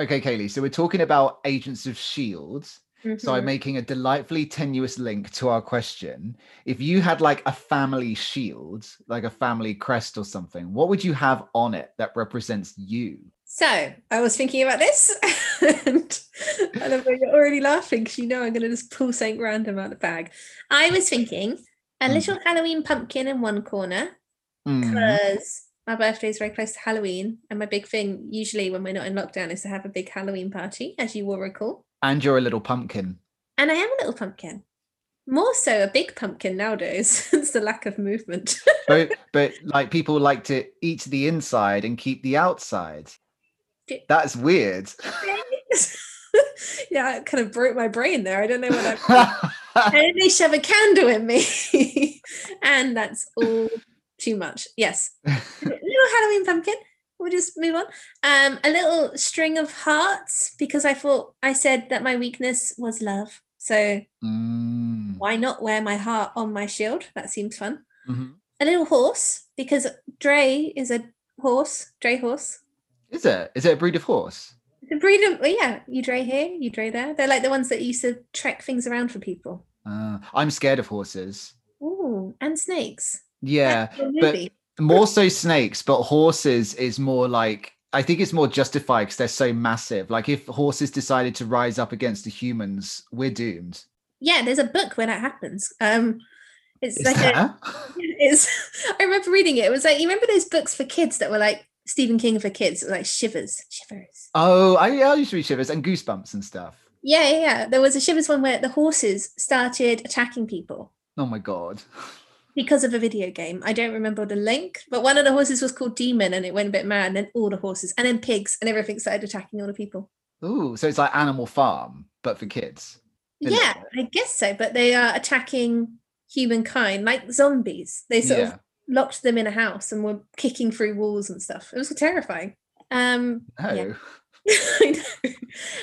Okay, Kayleigh. So we're talking about Agents of Shield. So I'm Mhm. making a delightfully tenuous link to our question. If you had like a family shield, like a family crest or something, what would you have on it that represents you? So I was thinking about this, and I love you're already laughing because you know I'm going to just pull something random out of the bag. I was thinking a Mm. little Halloween pumpkin in one corner Mm, because my birthday is very close to Halloween, and my big thing usually when we're not in lockdown is to have a big Halloween party, as you will recall. And you're a little pumpkin. And I am a little pumpkin, more so a big pumpkin nowadays since the lack of movement. But but like people like to eat the inside and keep the outside. That's weird. yeah, it kind of broke my brain there. I don't know what I. and then they shove a candle in me, and that's all too much. Yes, little Halloween pumpkin. We'll just move on. Um, a little string of hearts because I thought I said that my weakness was love. So Mm, why not wear my heart on my shield? That seems fun. mhm. A little horse because Dre is a horse. Dre horse. Is it? Is it a breed of horse? The breed of well, yeah, you Dre here, you Dre there. They're like the ones that used to trek things around for people. Uh, I'm scared of horses. Ooh, and snakes. Yeah, but more so snakes, but horses is more like I think it's more justified because they're so massive. Like if horses decided to rise up against the humans, we're doomed. yeah, there's a book where that happens. Um, it's Is like a, it's. I remember reading it. It was like you remember those books for kids that were like Stephen King for kids, like Shivers, Shivers. Oh, I, I used to read shivers and goosebumps and stuff. Yeah, yeah, yeah. There was a Shivers one where the horses started attacking people Oh my god. Because of a video game. I don't remember the link, but one of the horses was called Demon, and it went a bit mad. And then all the horses, and then pigs, and everything started attacking all the people. Ooh, so it's like Animal Farm, but for kids. Yeah, I guess so. But they are attacking humankind like zombies. They sort of locked them in a house and were kicking through walls and stuff. It was terrifying. Um, Oh, yeah. I know.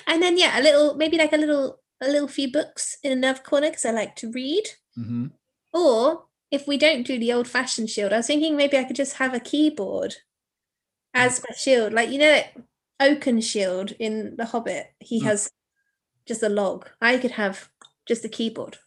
and then yeah, a little maybe like a little a little few books in another corner because I like to read. hmm Or if we don't do the old fashioned shield, I was thinking maybe I could just have a keyboard as my shield, like you know, Oakenshield in The Hobbit. He Mm. has just a log. I could have just a keyboard.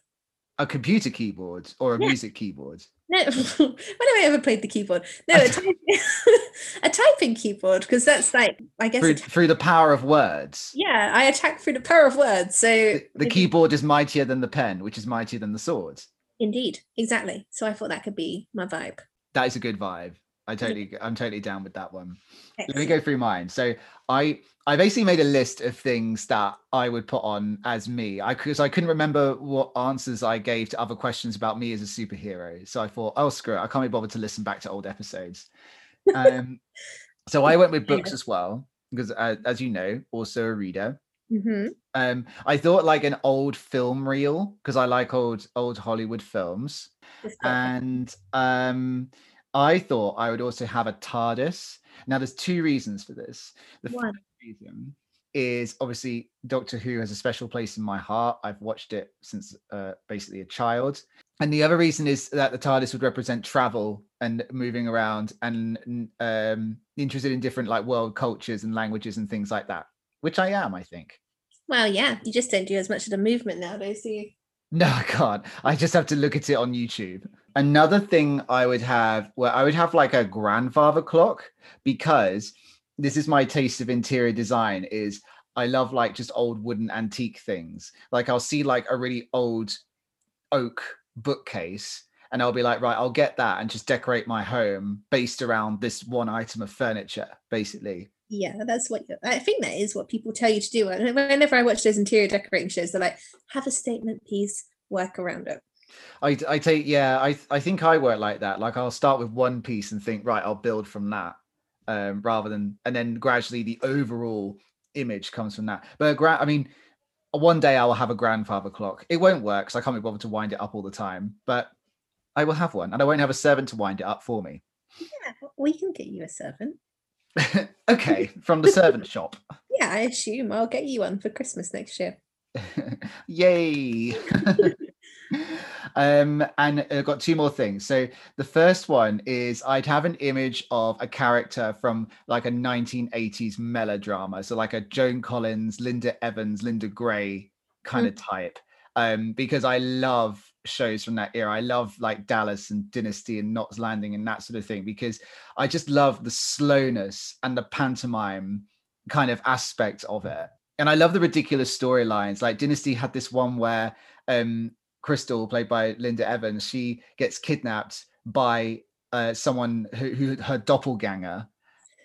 a computer keyboard or a Yeah. music keyboard. No, when have I ever played the keyboard? No, a, typing, a typing keyboard because that's like I guess. Through, through the power of words. yeah, I attack through the power of words. So The, the keyboard is mightier than the pen, which is mightier than the sword. Indeed, exactly. So I thought that could be my vibe. That is a good vibe. I totally, I'm totally down with that one. Let me go through mine. So I, I basically made a list of things that I would put on as me. I because I couldn't remember what answers I gave to other questions about me as a superhero. So I thought, oh screw it, I can't be bothered to listen back to old episodes. Um, so I went with books as well because, uh, as you know, also a reader. Mhm. Um, I thought like an old film reel because I like old old Hollywood films. Just got that. And um, I thought I would also have a TARDIS. Now, there's two reasons for this. The One. first reason is obviously Doctor Who has a special place in my heart. I've watched it since uh, basically a child. And the other reason is that the TARDIS would represent travel and moving around and um, interested in different like world cultures and languages and things like that, which I am, I think. Well, yeah, you just don't do as much of the movement nowadays, do you? No, I can't. I just have to look at it on YouTube. Another thing I would have, well, I would have like a grandfather clock because this is my taste of interior design is I love like just old wooden antique things. Like I'll see like a really old oak bookcase and I'll be like, right, I'll get that and just decorate my home based around this one item of furniture, basically. Yeah, that's what I think that is what people tell you to do. And whenever I watch those interior decorating shows, they're like, have a statement piece, work around it. I, I take yeah I I think I work like that like I'll start with one piece and think right I'll build from that um rather than and then gradually the overall image comes from that but gra- I mean one day I will have a grandfather clock it won't work because I can't be bothered to wind it up all the time but I will have one and I won't have a servant to wind it up for me Yeah, we can get you a servant. okay from the servant shop Yeah, I assume I'll get you one for Christmas next year. yay um, and I've got two more things. So the first one is I'd have an image of a character from like a 1980s melodrama. So like a Joan Collins, Linda Evans, Linda Gray kind of type. Um, because I love shows from that era. I love like Dallas and Dynasty and Knots Landing and that sort of thing because I just love the slowness and the pantomime kind of aspect of it. And I love the ridiculous storylines. Like Dynasty had this one where um Krystle, played by Linda Evans, she gets kidnapped by uh, someone who, who her doppelganger,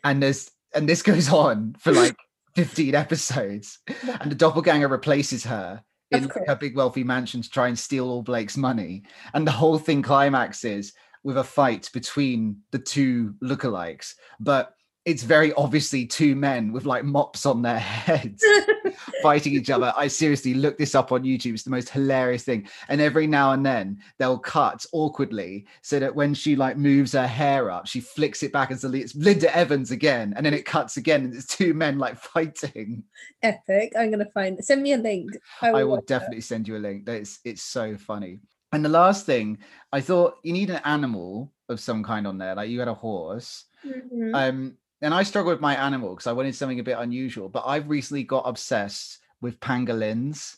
and there's and this goes on for like 15 episodes, and the doppelganger replaces her in her big wealthy mansion to try and steal all Blake's money, and the whole thing climaxes with a fight between the two lookalikes, but it's very obviously two men with like mops on their heads fighting each other. I seriously look this up on YouTube. It's the most hilarious thing. And every now and then they'll cut awkwardly so that when she like moves her hair up, she flicks it back and suddenly it's Linda Evans again. And then it cuts again and it's two men like fighting. Epic. I'm gonna find send me a link. I will, I will definitely that. send you a link. It's it's so funny. And the last thing, I thought you need an animal of some kind on there. Like you had a horse. Mm-hmm. Um, and I struggle with my animal because I wanted something a bit unusual, but I've recently got obsessed with pangolins.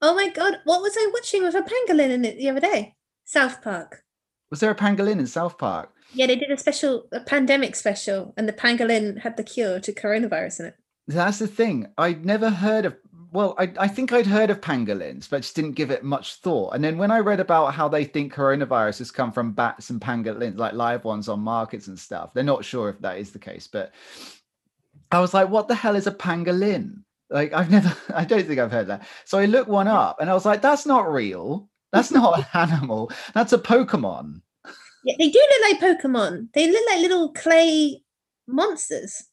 Oh my god, what was I watching with a pangolin in it the other day? South Park. Was there a pangolin in South Park? Yeah, they did a special, a pandemic special, and the pangolin had the cure to coronavirus in it. That's the thing. I'd never heard of well, I, I think I'd heard of pangolins, but just didn't give it much thought. And then when I read about how they think coronavirus has come from bats and pangolins, like live ones on markets and stuff, they're not sure if that is the case. But I was like, what the hell is a pangolin? Like, I've never, I don't think I've heard that. So I looked one up and I was like, that's not real. That's not an animal. That's a Pokemon. Yeah, they do look like Pokemon. They look like little clay monsters.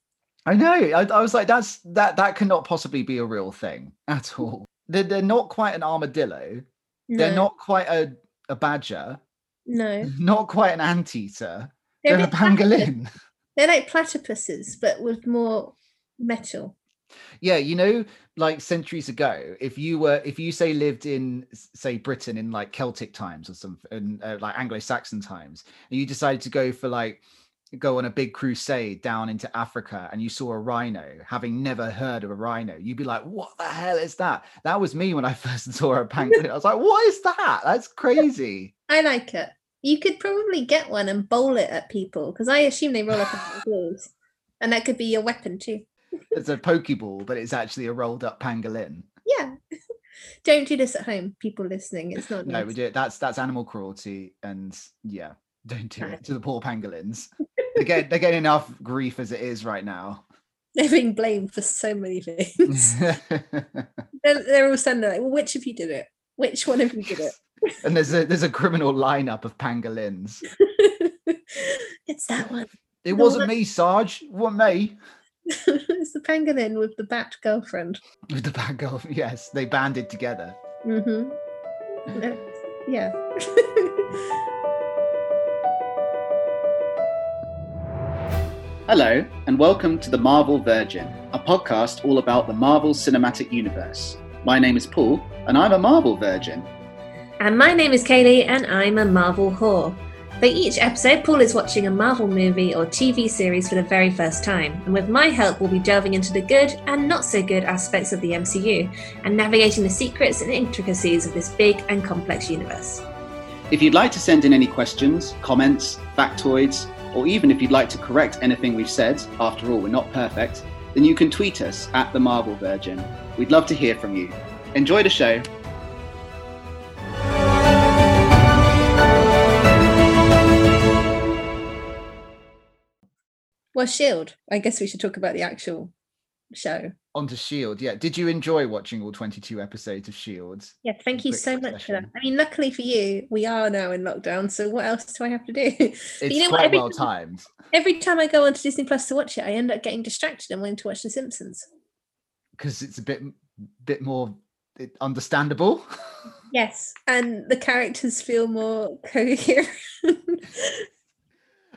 I know. I, I, was like, that's that that cannot possibly be a real thing at all. They're, they're not quite an armadillo. No. They're not quite a, a badger. No. Not quite an anteater. They're, they're a pangolin. They're like platypuses, but with more metal. Yeah, you know, like centuries ago, if you were, if you say lived in, say, Britain in like Celtic times or something, uh, like Anglo-Saxon times, and you decided to go for like go on a big crusade down into Africa and you saw a rhino, having never heard of a rhino, you'd be like, "What the hell is that?" That was me when I first saw a pangolin. I was like, "What is that? That's crazy." I like it. You could probably get one and bowl it at people because I assume they roll up balls, and that could be your weapon too. it's a pokeball, but it's actually a rolled up pangolin. Yeah. Don't do this at home, people listening. It's not. No, nice. we do it. That's that's animal cruelty, and yeah, don't do it to the poor pangolins they get they get enough grief as it is right now. They're being blamed for so many things. they're, they're all saying like, well, which of you did it? Which one of you did it? and there's a there's a criminal lineup of pangolins. it's that one. It wasn't me, Sarge. What me? it's the pangolin with the bat girlfriend. With the bat girlfriend, yes. They banded together. Mm-hmm. Yeah. Hello, and welcome to The Marvel Virgin, a podcast all about the Marvel Cinematic Universe. My name is Paul, and I'm a Marvel Virgin. And my name is Kayleigh, and I'm a Marvel whore. For each episode, Paul is watching a Marvel movie or TV series for the very first time, and with my help, we'll be delving into the good and not so good aspects of the MCU and navigating the secrets and intricacies of this big and complex universe. If you'd like to send in any questions, comments, factoids, or even if you'd like to correct anything we've said, after all, we're not perfect, then you can tweet us at the Marvel Virgin. We'd love to hear from you. Enjoy the show. Well, Shield. I guess we should talk about the actual show. Onto Shield, yeah. Did you enjoy watching all 22 episodes of Shields? Yeah, thank you so much for that. I mean, luckily for you, we are now in lockdown, so what else do I have to do? It's you know quite every well timed. Every time I go onto Disney Plus to watch it, I end up getting distracted and wanting to watch The Simpsons. Because it's a bit bit more understandable. Yes, and the characters feel more coherent.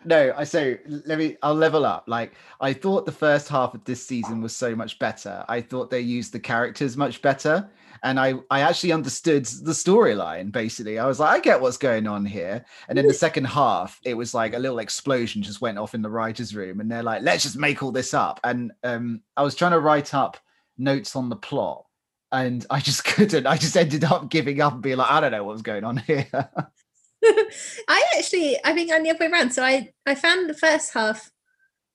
No, I so let me I'll level up. Like I thought the first half of this season was so much better. I thought they used the characters much better. And I, I actually understood the storyline basically. I was like, I get what's going on here. And then the second half, it was like a little explosion just went off in the writer's room, and they're like, let's just make all this up. And um, I was trying to write up notes on the plot, and I just couldn't. I just ended up giving up and being like, I don't know what's going on here. I actually, I think I'm the other way around. So I, I found the first half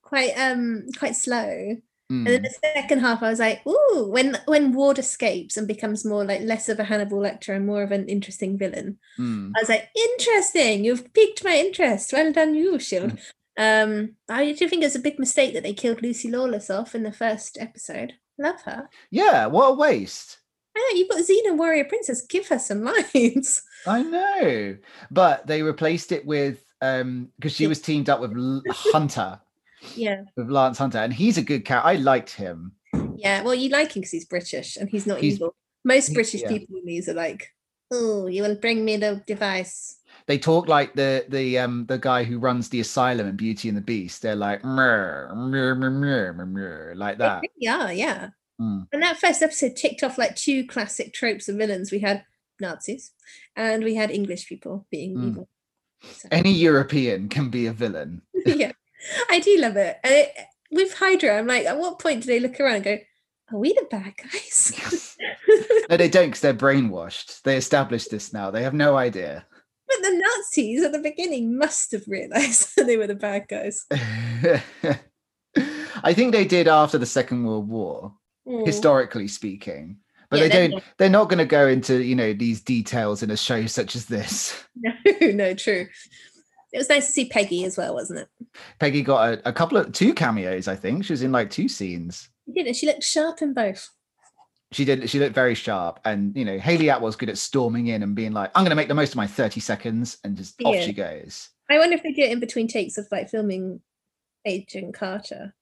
quite, um, quite slow, Mm. and then the second half, I was like, ooh, when when Ward escapes and becomes more like less of a Hannibal Lecter and more of an interesting villain, Mm. I was like, interesting. You've piqued my interest. Well done, you, Shield. Um, I do think it's a big mistake that they killed Lucy Lawless off in the first episode. Love her. Yeah, what a waste. I know you've got Xena Warrior Princess. Give her some lines. I know, but they replaced it with um because she was teamed up with Hunter, Yeah, with Lance Hunter, and he's a good character. I liked him. yeah. Well, you like him because he's British and he's not He's- evil. Most British yeah. people in these are like, oh, you will bring me the device. They talk like the the um the guy who runs the asylum in Beauty and the Beast. They're like like that. Yeah, yeah. Mm. And that first episode ticked off like two classic tropes of villains. We had Nazis and we had English people being Mm. evil. So- Any European can be a villain. yeah, I do love it. And it. With Hydra, I'm like, at what point do they look around and go, "Are we the bad guys?" no, they don't because they're brainwashed. They established this now. They have no idea. but the Nazis at the beginning must have realized that they were the bad guys. I think they did after the Second World War, Mm. historically speaking. But Yeah, they don't. They're not going to go into you know these details in a show such as this. No, no, true. It was nice to see Peggy as well, wasn't it? Peggy got a, a couple of two cameos. I think she was in like two scenes. She did, and she looked sharp in both. She did. She looked very sharp, and you know Hayley Atwell's good at storming in and being like, "I'm going to make the most of my 30 seconds," and just off she goes. I wonder if they do it in between takes of like filming Agent Carter,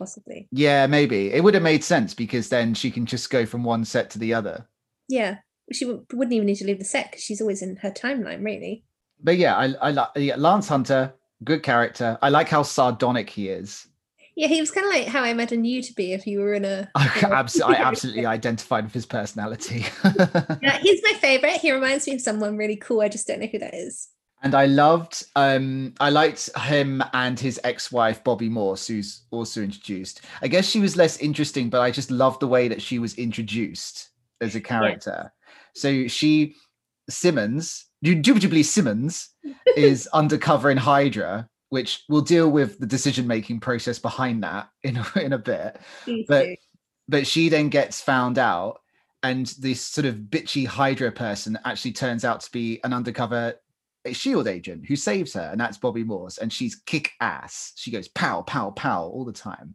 possibly. Yeah, maybe it would have made sense because then she can just go from one set to the other. Yeah, she wou- wouldn't even need to leave the set because she's always in her timeline, really. But yeah, I, I like yeah, Lance Hunter, good character. I like how sardonic he is. Yeah, he was kind of like how I imagine you to be if you were in a. A- abs- I absolutely identified with his personality. Yeah, he's my favorite. He reminds me of someone really cool. I just don't know who that is. And I loved um I liked him and his ex-wife Bobbi Morse, who's also introduced. I guess she was less interesting, but I just loved the way that she was introduced as a character. So she Simmons, indubitably Simmons, is undercover in Hydra, which we'll deal with the decision-making process behind that in a, in a bit. Please But- do. but she then gets found out and this sort of bitchy hydra person actually turns out to be an undercover shield E agent who saves her and that's bobbi morse and she's kick ass she goes pow pow pow all the time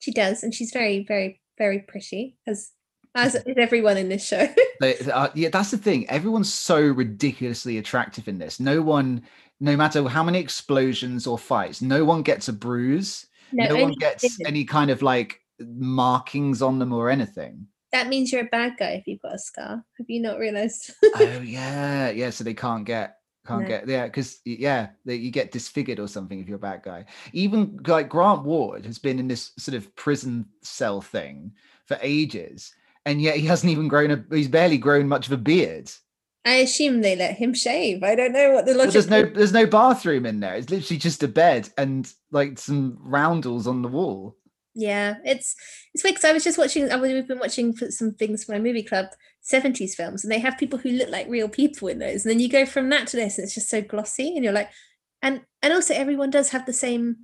She does, and she's very, very, very pretty, as as is everyone in this show. They- uh, yeah that's the thing everyone's so ridiculously attractive in this no one no matter how many explosions or fights no one gets a bruise no, one only gets women. any kind of like markings on them or anything That means you're a bad guy if you've got a scar. Have you not realized? oh yeah yeah so they can't get can't No. get yeah because yeah you get disfigured or something if you're a bad guy even like grant ward has been in this sort of prison cell thing for ages and yet he hasn't even grown a he's barely grown much of a beard I assume they let him shave. I don't know what the Well, logic. there's no there's no bathroom in there it's literally just a bed and like some roundels on the wall Yeah, it's it's weird 'cause I was just watching. I we've been watching some things for my movie club, seventies films, and they have people who look like real people in those. And then you go from that to this, and it's just so glossy, and you're like, and and also everyone does have the same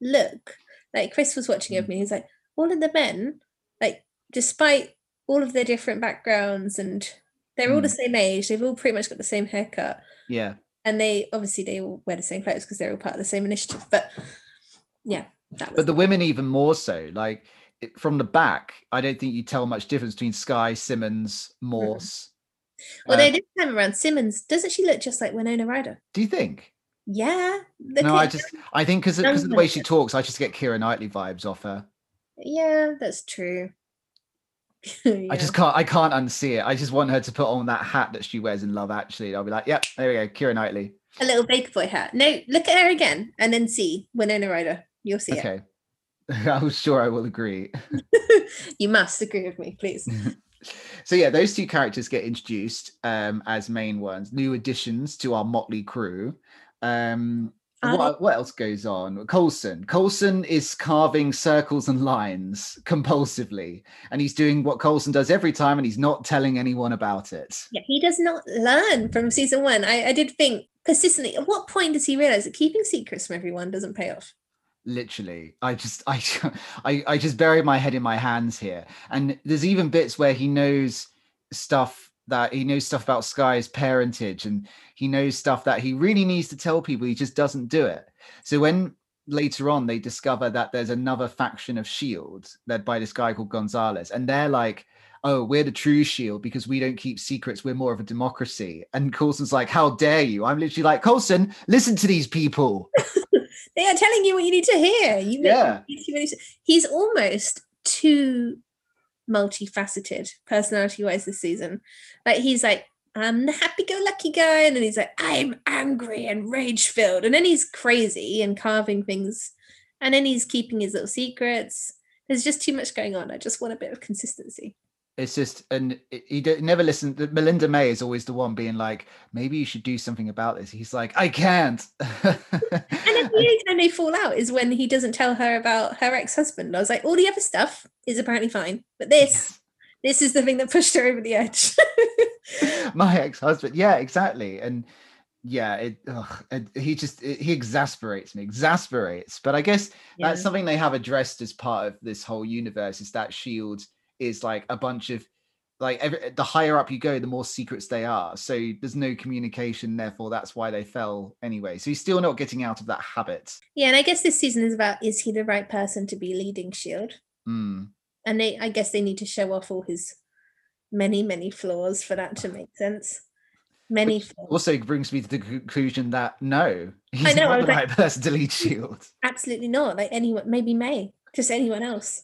look. Like Chris was watching over mm. me, he's like, all of the men, like despite all of their different backgrounds, and they're all the mm. same age, they've all pretty much got the same haircut, yeah and they obviously they all wear the same clothes because they're all part of the same initiative. But yeah, that was but the women even more so like from the back i don't think you tell much difference between skye simmons morse Although Uh, this time around, Simmons doesn't she look just like Winona Ryder? do you think Yeah. no i just i think because of the way she talks i just get keira knightley vibes off her Yeah, that's true. i just can't i can't unsee it i just want her to put on that hat that she wears in love actually i'll be like yep there we go keira knightley a little baker boy hat. No, look at her again and then see Winona Ryder. You'll see okay. I'm sure I will agree. you must agree with me, please. so yeah, those two characters get introduced um, as main ones, new additions to our motley crew. Um, what, what else goes on? Coulson. Coulson is carving circles and lines compulsively, and he's doing what Coulson does every time, and he's not telling anyone about it. Yeah, he does not learn from season one. I, I did think persistently. At what point does he realize that keeping secrets from everyone doesn't pay off? Literally i just I, I just bury my head in my hands here. And there's even bits where he knows stuff that he knows stuff about skye's parentage and he knows stuff that he really needs to tell people he just doesn't do it. So when later on they discover that there's another faction of shield led by this guy called gonzalez and they're like oh we're the true shield because we don't keep secrets we're more of a democracy. And Coulson's like how dare you? I'm literally like Coulson, listen to these people They are telling you what you need to hear. You Yeah. He's almost too multifaceted personality wise this season. Like he's like, I'm the happy go lucky guy. And then he's like, I'm angry and rage filled. And then he's crazy and carving things. And then he's keeping his little secrets. There's just too much going on. I just want a bit of consistency. It's just and he never listened melinda may is always the one being like maybe you should do something about this he's like i can't And then the only time they fall out is when he doesn't tell her about her ex-husband. I was like, all the other stuff is apparently fine, but this, this is the thing that pushed her over the edge. my ex-husband yeah exactly and yeah it, ugh, it he just it, he exasperates me exasperates but i guess Yeah. that's something they have addressed as part of this whole universe is that shield is like a bunch of like every, the higher up you go the more secrets they are so there's no communication therefore that's why they fell anyway so he's still not getting out of that habit Yeah, and I guess this season is about is he the right person to be leading Shield? Mm. And they I guess they need to show off all his many, many flaws for that to make sense. Many flaws. also brings me to the conclusion that no he's know, not the like- right person to lead shield Absolutely not. Like anyone maybe May, just anyone else.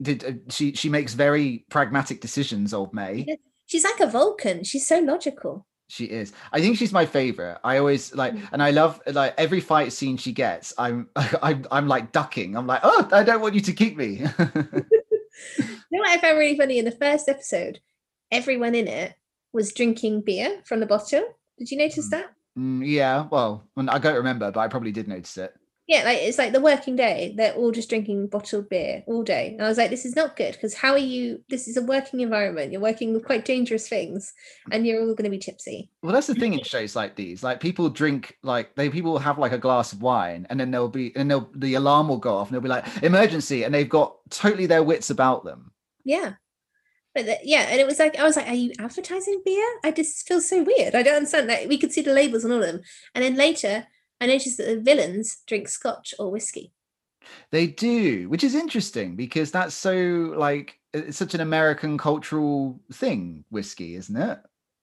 Did uh, she she makes very pragmatic decisions old may She's like a Vulcan. She's so logical. She is. I think she's my favorite. I always like, Mm. and I love like every fight scene she gets. I'm, I'm, I'm like ducking. I'm like, oh, I don't want you to keep me. You know what I found really funny in the first episode? Everyone in it was drinking beer from the bottle. Did you notice Mm. that? Mm, yeah. Well, I don't remember, but I probably did notice it. Yeah, like it's like the working day. They're all just drinking bottled beer all day. And I was like, this is not good because how are you? This is a working environment. You're working with quite dangerous things and you're all going to be tipsy. Well, that's the thing in shows like these. Like people drink, like they people will have like a glass of wine, and then there'll be, and they'll the alarm will go off, and they'll be like emergency, and they've got totally their wits about them. Yeah. But the, yeah, and it was like, I was like, are you advertising beer? I just feel so weird. I don't understand that. We could see the labels on all of them. And then later, I noticed that the villains drink scotch or whiskey. They do, which is interesting because that's so like it's such an American cultural thing, whiskey, isn't it?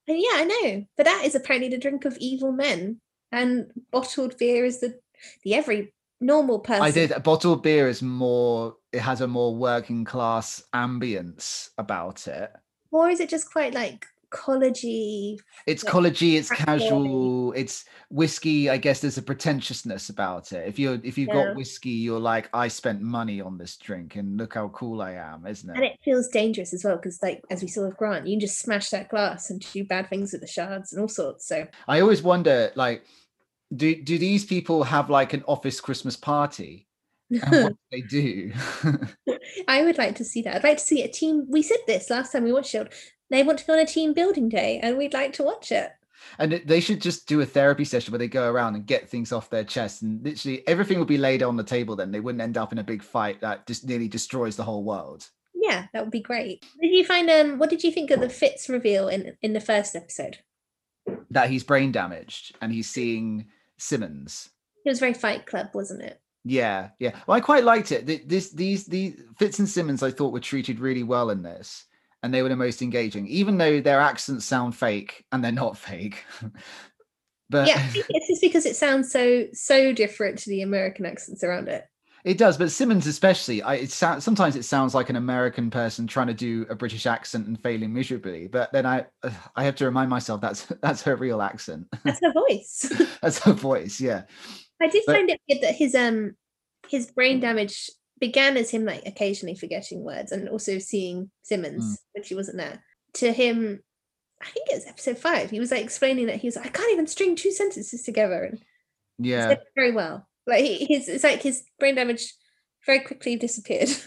And yeah, I know. But that is apparently the drink of evil men. And bottled beer is the the every normal person. I did. Bottled beer is more. It has a more working class ambience about it. Or is it just quite like collegey? It's Yeah. collegey. It's casual. It's whiskey. I guess there's a pretentiousness about it. If you're if you've Yeah. got whiskey, you're like, I spent money on this drink, and look how cool I am, isn't it? And it? it feels dangerous as well because, like, as we saw with Grant, you can just smash that glass and do bad things with the shards and all sorts. So I always wonder, like, do do these people have like an office Christmas party? And what they do? I would like to see that. I'd like to see a team. We said this last time we watched Shield. They want to go on a team building day, and we'd like to watch it. And they should just do a therapy session where they go around and get things off their chest, and literally everything would be laid on the table. Then they wouldn't end up in a big fight that just nearly destroys the whole world. Yeah, that would be great. Did you find um? What did you think of the Fitz reveal in in the first episode? That he's brain damaged and he's seeing Simmons. It was very Fight Club, wasn't it? Yeah, yeah. Well, I quite liked it. This, these, these Fitz and Simmons, I thought were treated really well in this, and they were the most engaging, even though their accents sound fake and they're not fake. but Yeah, it's just because it sounds so so different to the American accents around it. It does, but Simmons especially. I it sounds sometimes it sounds like an American person trying to do a British accent and failing miserably. But then I uh, I have to remind myself that's that's her real accent. That's her voice. that's her voice. Yeah. I did But- find it weird that his um his brain damage began as him like occasionally forgetting words and also seeing Simmons Mm. when she wasn't there. To him, I think it was episode five. He was like explaining that he was like, I can't even string two sentences together, and Yeah. very well. Like he, his, it's like his brain damage very quickly disappeared.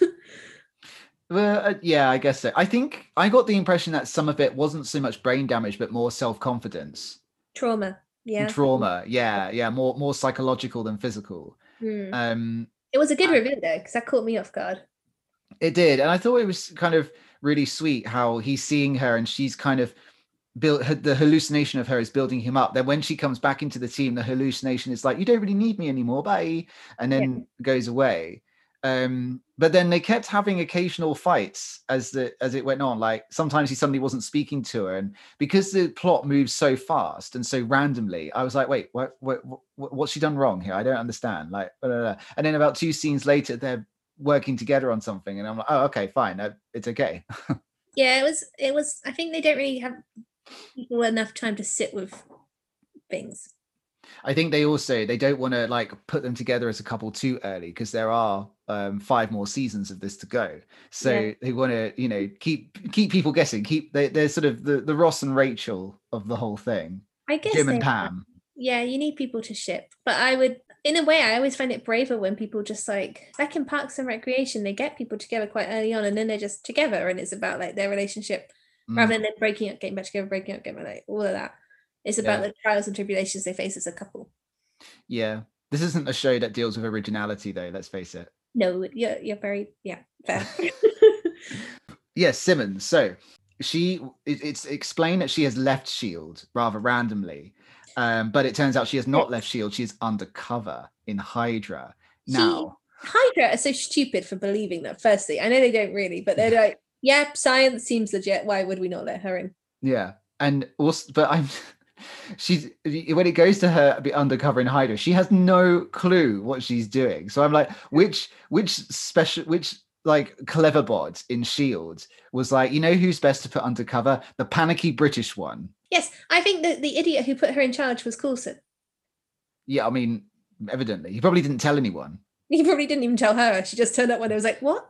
Well, uh, yeah, I guess so. I think I got the impression that some of it wasn't so much brain damage, but more self confidence, Trauma, yeah. trauma. Yeah, yeah, more more psychological than physical. Mm. Um, It was a good uh, I- reveal though, because that caught me off guard. It did, and I thought it was kind of really sweet how he's seeing her, and she's kind of built the hallucination of her is building him up. Then when she comes back into the team, the hallucination is like, "You don't really need me anymore, bye," and Yeah. then goes away. Um, but then they kept having occasional fights as the as it went on. Like sometimes he suddenly wasn't speaking to her, and because the plot moves so fast and so randomly, I was like, "Wait, what? What? what what's she done wrong here? I don't understand." Like, blah, blah, blah. and then about two scenes later, they're working together on something and i'm like oh okay fine uh, it's okay Yeah, it was. It was. I think they don't really have people enough time to sit with things. I think they also they don't want to like put them together as a couple too early because there are um five more seasons of this to go so Yeah. they want to you know keep keep people guessing keep they, they're sort of the, the ross and rachel of the whole thing I guess jim and pam Yeah, you need people to ship. But I would, in a way, I always find it braver when people just like like in Parks and Recreation, they get people together quite early on, and then they're just together, and it's about like their relationship Mm. rather than them breaking up, getting back together, breaking up, getting back, like all of that. It's about Yeah. the trials and tribulations they face as a couple. yeah this isn't a show that deals with originality though let's face it No, you're you're very yeah fair. Yes, Simmons. So she it's explained that she has left Shield rather randomly, um, but it turns out she has not left Shield. She is undercover in Hydra She- now. Hydra are so stupid for believing that. Firstly, I know they don't really, but they're like, yeah, science seems legit. Why would we not let her in? Yeah, and also, but I'm. She's when it goes to her be undercover in Hydra, she has no clue what she's doing. So I'm like, which which special which like clever bot in Shield was like, you know who's best to put undercover? The panicky British one. Yes, I think that the idiot who put her in charge was Coulson. Yeah, I mean, evidently he probably didn't tell anyone. He probably didn't even tell her. She just turned up when it was like, what?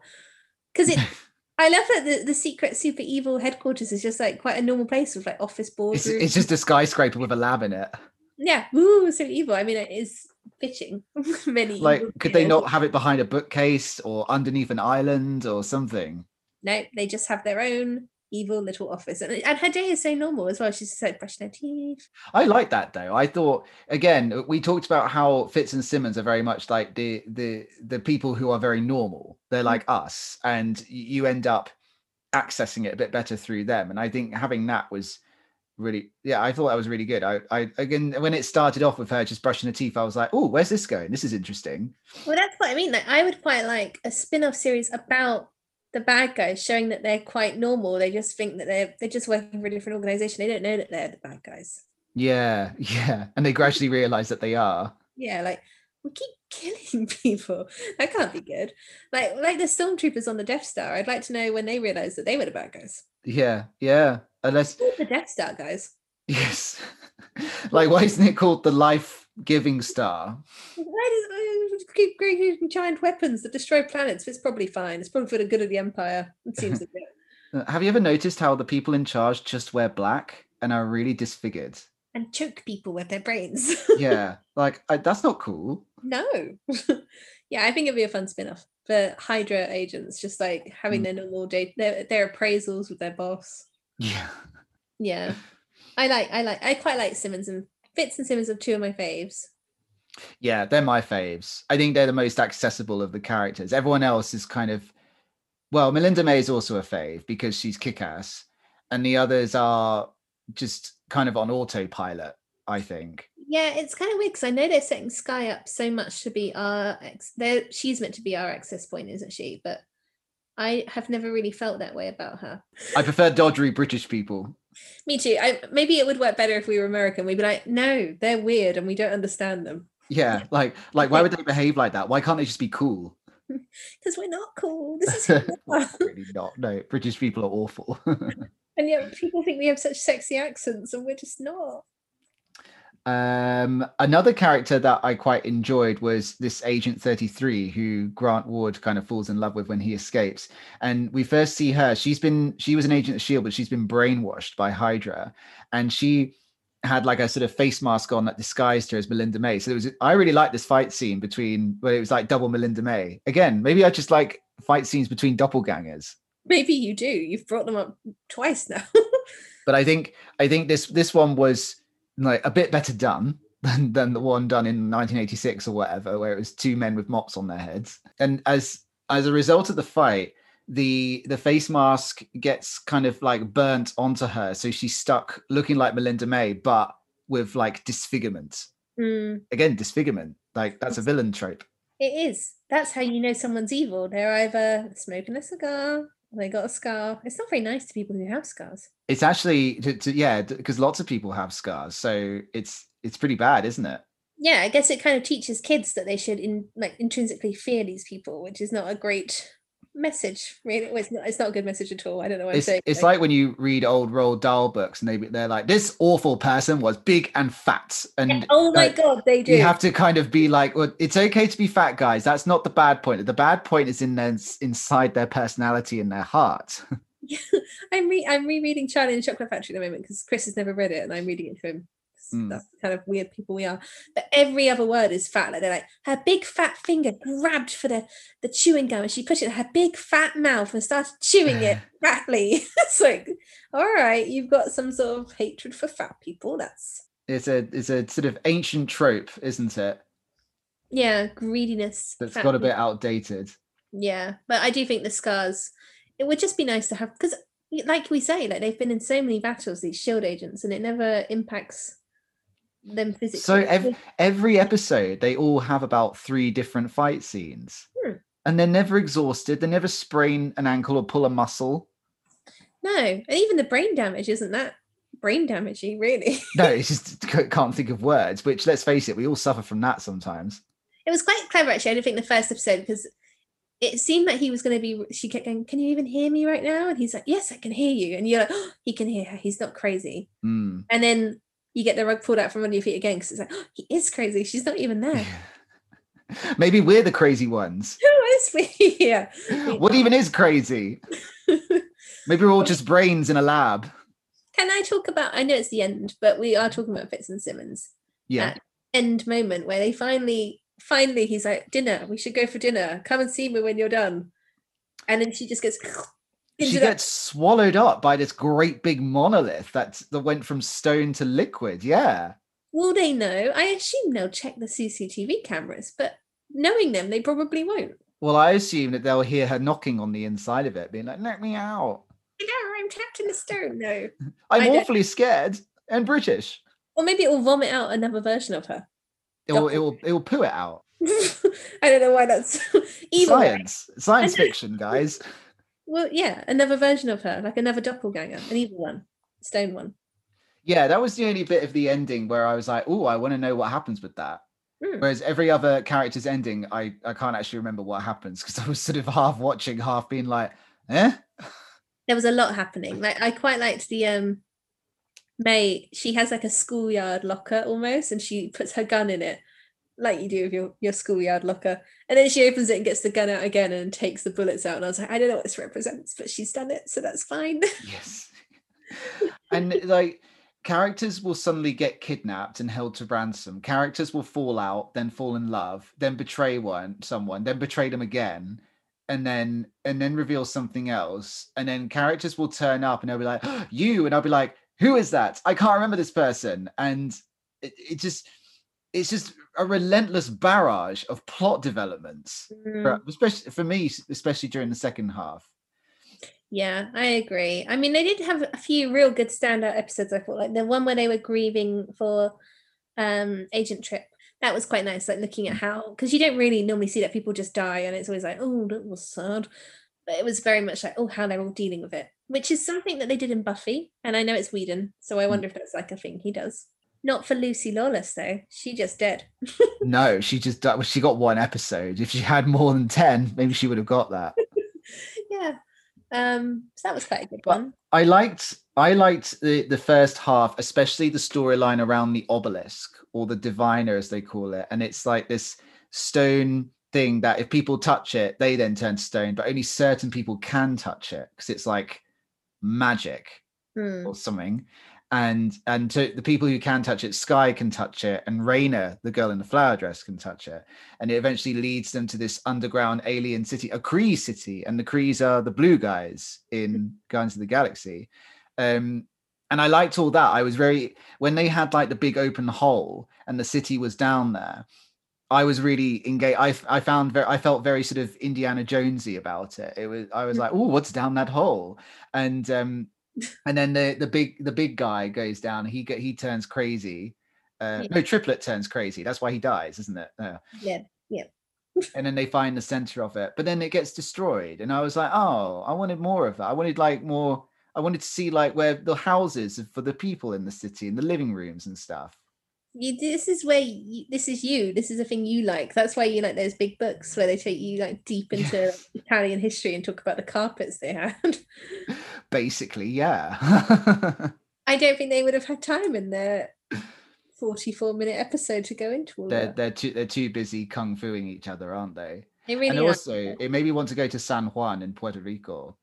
Because it. I love that the, the secret super evil headquarters is just like quite a normal place with like office boards. It's, it's just a skyscraper with a lab in it. yeah, woo, so evil. I mean, it is fitting. Many Like, could they not have it behind a bookcase or underneath an island or something? No, they just have their own evil little office, and and her day is so normal as well. She's just like brushing her teeth. I like that though. I thought again, we talked about how Fitz and Simmons are very much like the the the people who are very normal. They're mm. like us, and you end up accessing it a bit better through them. And I think having that was really yeah i thought that was really good i i again when it started off with her just brushing her teeth i was like oh where's this going this is interesting Well, that's what I mean. Like, I would quite like a spin-off series about the bad guys, showing that they're quite normal. They just think that they're they're just working for a different organization. They don't know that they're the bad guys. yeah yeah and they gradually realize that they are Yeah, like we keep killing people. That can't be good. Like like the stormtroopers on the Death Star. I'd like to know when they realized that they were the bad guys. yeah yeah unless The Death Star guys. yes like why isn't it called the life-giving star Why does keep creating giant weapons that destroy planets? It's probably fine. It's probably for the good of the Empire. It seems a bit. Uh, Have you ever noticed how the people in charge just wear black and are really disfigured? And choke people with their brains. Yeah, like I, that's not cool. No. yeah, I think it'd be a fun spin-off for Hydra agents, just like having Mm. their normal day their, their appraisals with their boss. Yeah, Yeah. I like I like I quite like Simmons and Fitz and Simmons are two of my faves. Yeah, they're my faves. I think they're the most accessible of the characters. Everyone else is kind of, well, Melinda May is also a fave because she's kick-ass, and the others are just kind of on autopilot. I think. Yeah, it's kind of weird because I know they're setting Skye up so much to be our ex. She's meant to be our access point, isn't she? But I have never really felt that way about her. I prefer doddery British people. Me too. I maybe it would work better if we were American. We'd be like, no, they're weird and we don't understand them. Yeah, like like why would they behave like that? Why can't they just be cool? Because we're not cool. This is who we are. really not. No, British people are awful. and yet people think we have such sexy accents, and we're just not. Um, another character that I quite enjoyed was this Agent 33, who Grant Ward kind of falls in love with when he escapes. And we first see her. She's been she was an agent of Shield, but she's been brainwashed by Hydra, and she had like a sort of face mask on that disguised her as Melinda May. So it was I really like this fight scene between where it was like double Melinda May. Again, maybe I just like fight scenes between doppelgangers. Maybe you do. You've brought them up twice now. But I think I think this this one was like a bit better done than, than the one done in 1986 or whatever, where it was two men with mops on their heads. And as as a result of the fight, the the face mask gets kind of like burnt onto her, so she's stuck looking like Melinda May, but with like disfigurement. Mm, Again, disfigurement. Like that's a villain trope. it is. That's how you know someone's evil. They're either smoking a cigar they got a scar. It's not very nice to people who have scars. It's actually to, to yeah, because lots of people have scars, so it's it's pretty bad, isn't it? Yeah, I guess it kind of teaches kids that they should in like intrinsically fear these people, which is not a great message. Really, not. It's not a good message at all. I don't know what I'm It's, saying. it's like when you read old Roald Dahl books and they they're like this awful person was big and fat and Yeah, oh my like, god, they do. you have to kind of be like well it's okay to be fat guys that's not the bad point the bad point is in their inside their personality and their heart I'm re- I'm rereading Charlie and the Chocolate Factory at the moment because Chris has never read it and I'm reading it to him. 'Cause Mm. That's the kind of weird people we are. But every other word is fat. Like they're like her big fat finger grabbed for the the chewing gum and she put it in her big fat mouth and started chewing it fatly. it's like, all right, you've got some sort of hatred for fat people. That's it's a it's a sort of ancient trope isn't it yeah, greediness. That's got a bit outdated Yeah, but I do think the scars. It would just be nice to have because, like we say, like they've been in so many battles, these shield agents, and it never impacts them physically. so ev- every episode they all have about three different fight scenes Hmm. and they're never exhausted they never sprain an ankle or pull a muscle no, and even the brain damage isn't that brain damaging, really. no it's just can't think of words which let's face it we all suffer from that sometimes it was quite clever actually. I didn't think the first episode because it seemed like he was going to be. She kept going, "Can you even hear me right now?" And he's like, "Yes, I can hear you." And you're like, oh, "He can hear her. He's not crazy." Mm. And then you get the rug pulled out from under your feet again because it's like, oh, "He is crazy. She's not even there." Maybe we're the crazy ones. Who is we? yeah. What even is crazy? Maybe we're all just brains in a lab. Can I talk about? I know it's the end, but we are talking about Fitz and Simmons. Yeah. That end moment where they finally, finally, he's like, "Dinner. We should go for dinner. Come and see me when you're done." And then she just gets. She gets swallowed up by this great big monolith that's that went from stone to liquid. Yeah. Will they know? I assume they'll check the CCTV cameras, but knowing them, they probably won't. Well, I assume that they'll hear her knocking on the inside of it, being like, let me out. No, I'm trapped in a stone. No. I'm awfully scared and British. Or maybe it will vomit out another version of her. It will, it will, it will poo it out. I don't know why that's way. Science, science fiction, guys. Well, yeah, another version of her, like another doppelganger, an evil one, stone one. Yeah, that was the only bit of the ending where I was like, oh, I want to know what happens with that. Hmm. Whereas every other character's ending, I, I can't actually remember what happens because I was sort of half watching, half being like, eh? There was a lot happening. Like I quite liked the um May. She has like a schoolyard locker almost, and she puts her gun in it, like you do with your your schoolyard locker. And then she opens it and gets the gun out again and takes the bullets out. And I was like, I don't know what this represents, but she's done it, so that's fine. Yes. and like characters will suddenly get kidnapped and held to ransom. Characters will fall out, then fall in love, then betray one someone, then betray them again, and then and then reveal something else. And then characters will turn up and they'll be like, oh, you, and I'll be like, who is that? I can't remember this person. And it, it just it's just a relentless barrage of plot developments. Mm. for- especially for me, especially during the second half. Yeah, I agree. I mean, they did have a few real good standout episodes. I thought, like the one where they were grieving for um Agent Trip. That was quite nice, like looking at how because you don't really normally see that people just die, and it's always like, oh, that was sad. But it was very much like, oh, how they're all dealing with it, which is something that they did in Buffy, and I know it's Whedon, so I wonder if that's like a thing he does. Not for Lucy Lawless though. She just did. no, she just she got one episode. If she had more than ten, maybe she would have got that. yeah. Um, so that was quite a good But- one. I liked I liked the the first half, especially the storyline around the obelisk or the diviner as they call it, and it's like this stone thing that if people touch it, they then turn to stone, but only certain people can touch it because it's like magic Hmm. or something. And and to the people who can touch it, Skye can touch it, and Raina, the girl in the flower dress, can touch it. And it eventually leads them to this underground alien city, a Kree city, and the Krees are the blue guys in Guardians of the Galaxy. Um, and I liked all that. I was very when they had like the big open hole and the city was down there. I was really engaged. I I found very I felt very sort of Indiana Jonesy about it. It was I was Mm. like, oh, what's down that hole? And um and then the the big the big guy goes down. He get he turns crazy. Uh, Yeah. No, Triplett turns crazy. That's why he dies, isn't it? Yeah. Yeah. and then they find the center of it, but then it gets destroyed. And I was like, oh, I wanted more of that. I wanted like more. I wanted to see like where the houses for the people in the city and the living rooms and stuff. You, this is where you, this is you. This is a thing you like. That's why you like those big books where they take you like deep into Italian history and talk about the carpets they had. Basically, yeah. I don't think they would have had time in their 44 minute episode to go into all they're that. they're too they're too busy kung fuing each other, aren't they? They really and are. also, it made me want to go to San Juan in Puerto Rico.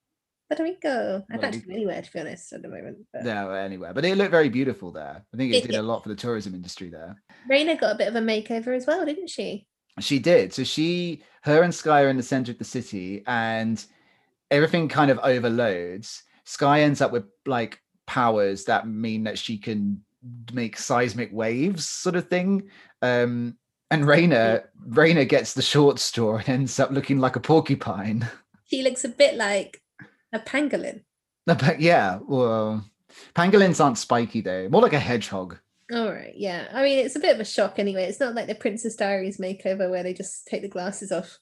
Puerto Rico. Like to go anywhere to be honest at the moment. But No, anywhere, but it looked very beautiful there. I think it It did did. a lot for the tourism industry there. Raina got a bit of a makeover as well, didn't she? She did. So she, her and Skye are in the center of the city, and everything kind of overloads. Skye ends up with like powers that mean that she can make seismic waves, sort of thing. Um, and Raina, Raina gets the short straw and ends up looking like a porcupine. She looks a bit like a pangolin. but yeah, well, pangolins aren't spiky though, more like a hedgehog. All right, yeah. I mean, it's a bit of a shock anyway. It's not like the Princess Diaries makeover where they just take the glasses off.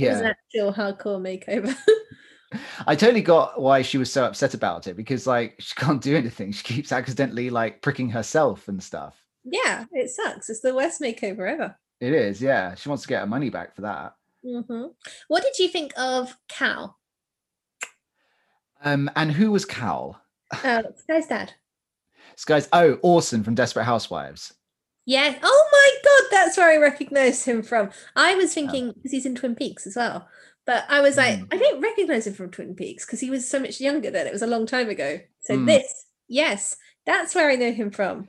It was an Yeah, actual hardcore makeover. I totally got why she was so upset about it because like she can't do anything. She keeps accidentally like pricking herself and stuff. yeah, it sucks. It's the worst makeover ever. It is, yeah. She wants to get her money back for that. hmm What did you think of Cal? Um, and who was Cal? Uh, Skye's dad. Skye's oh, Orson from Desperate Housewives. Yeah. Oh my god, that's where I recognise him from. I was thinking because he's in Twin Peaks as well. But I was like, Mm. I don't recognise him from Twin Peaks because he was so much younger then. It was a long time ago. So Mm. this, yes, that's where I know him from.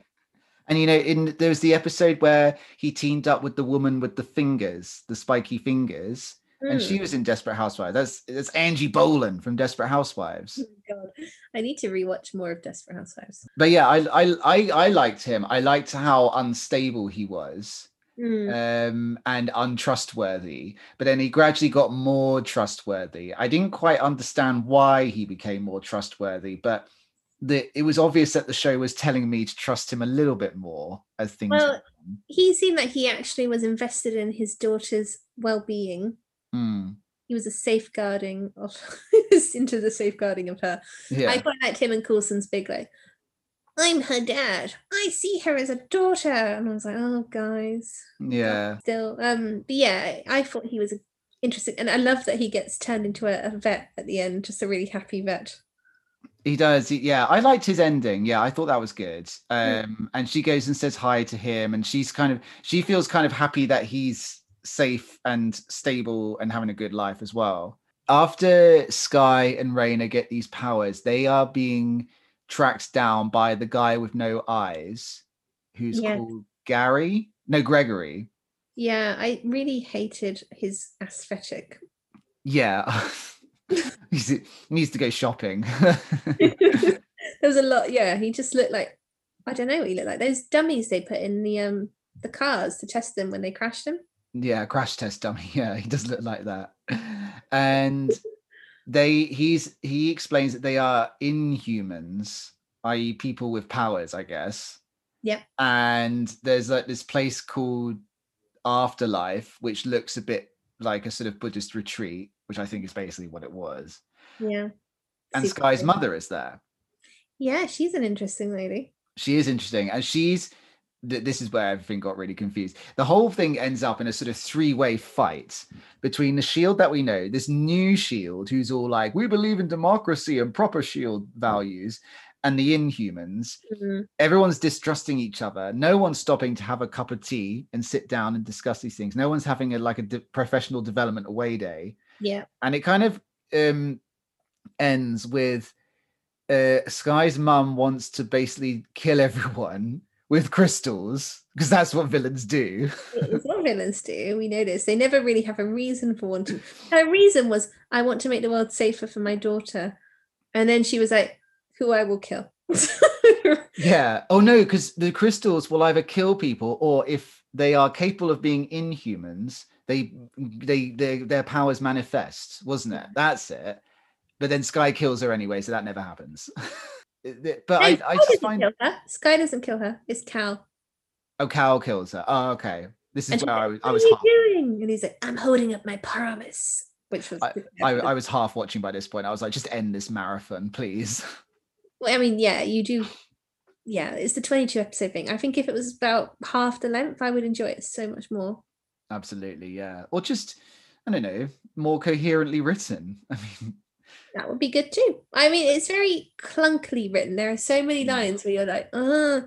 And you know, in there was the episode where he teamed up with the woman with the fingers, the spiky fingers, and Mm. she was in Desperate Housewives. That's that's Angie Bolen from Desperate Housewives. Oh God, I need to rewatch more of Desperate Housewives. But yeah, I I I, I liked him. I liked how unstable he was. Mm. um, and untrustworthy. But then he gradually got more trustworthy. I didn't quite understand why he became more trustworthy, but the, it was obvious that the show was telling me to trust him a little bit more as things. Well, went on. He seemed like he actually was invested in his daughter's well-being. Hmm, He was a safeguarding of into the safeguarding of her. yeah, I quite liked him and Coulson's big like, I'm her dad. I see her as a daughter. And I was like, oh guys. yeah, Still. Um, but yeah, I thought he was a- interesting. And I love that he gets turned into a, a vet at the end, just a really happy vet. he does. yeah, I liked his ending. Yeah, I thought that was good. Yeah. Um, and she goes and says hi to him, and she's kind of she feels kind of happy that he's safe and stable and having a good life as well. After Skye and Raina get these powers, they are being tracked down by the guy with no eyes, who's Yeah. called Gary. No, Gregory. Yeah, I really hated his aesthetic. Yeah. He needs to go shopping. there was a lot, yeah. He just looked like I don't know what he looked like. Those dummies they put in the um the cars to test them when they crashed them. Yeah crash test dummy. Yeah he does look like that. And they he's he explains that they are inhumans i.e people with powers i guess. Yep. and there's like this place called afterlife which looks a bit like a sort of buddhist retreat which i think is basically what it was. Yeah. and Super skye's mother is there. Yeah, she's an interesting lady. she is interesting and she's th- this is where everything got really confused. The whole thing ends up in a sort of three-way fight between the shield that we know, this new shield, who's all like, "We believe in democracy and proper shield values," and the Inhumans. Mhm. Everyone's distrusting each other. No one's stopping to have a cup of tea and sit down and discuss these things. No one's having a like a de- professional development away day Yeah. and it kind of um ends with uh skye's mum wants to basically kill everyone with crystals because that's what villains do It's what villains do. We know this. They never really have a reason for wanting. Her reason was, I want to make the world safer for my daughter. And then she was like, who I will kill. yeah oh no because the crystals will either kill people or if they are capable of being inhumans they they, they their powers manifest wasn't it mm. that's it but then skye kills her anyway so that never happens but No, I, I just find kill her. Skye doesn't kill her. It's Cal. oh cal kills her oh okay this is And where i was what i are was you half, doing? And he's like, I'm holding up my promise. Which was I, I, I was half watching by this point i was like just end this marathon please Well, I mean, yeah, you do. Yeah, it's the 22 episode thing. I think if it was about half the length, I would enjoy it so much more. absolutely yeah or just i don't know more coherently written i mean That would be good too. I mean, it's very clunkily written. There are so many Mm. lines where you're like, uh,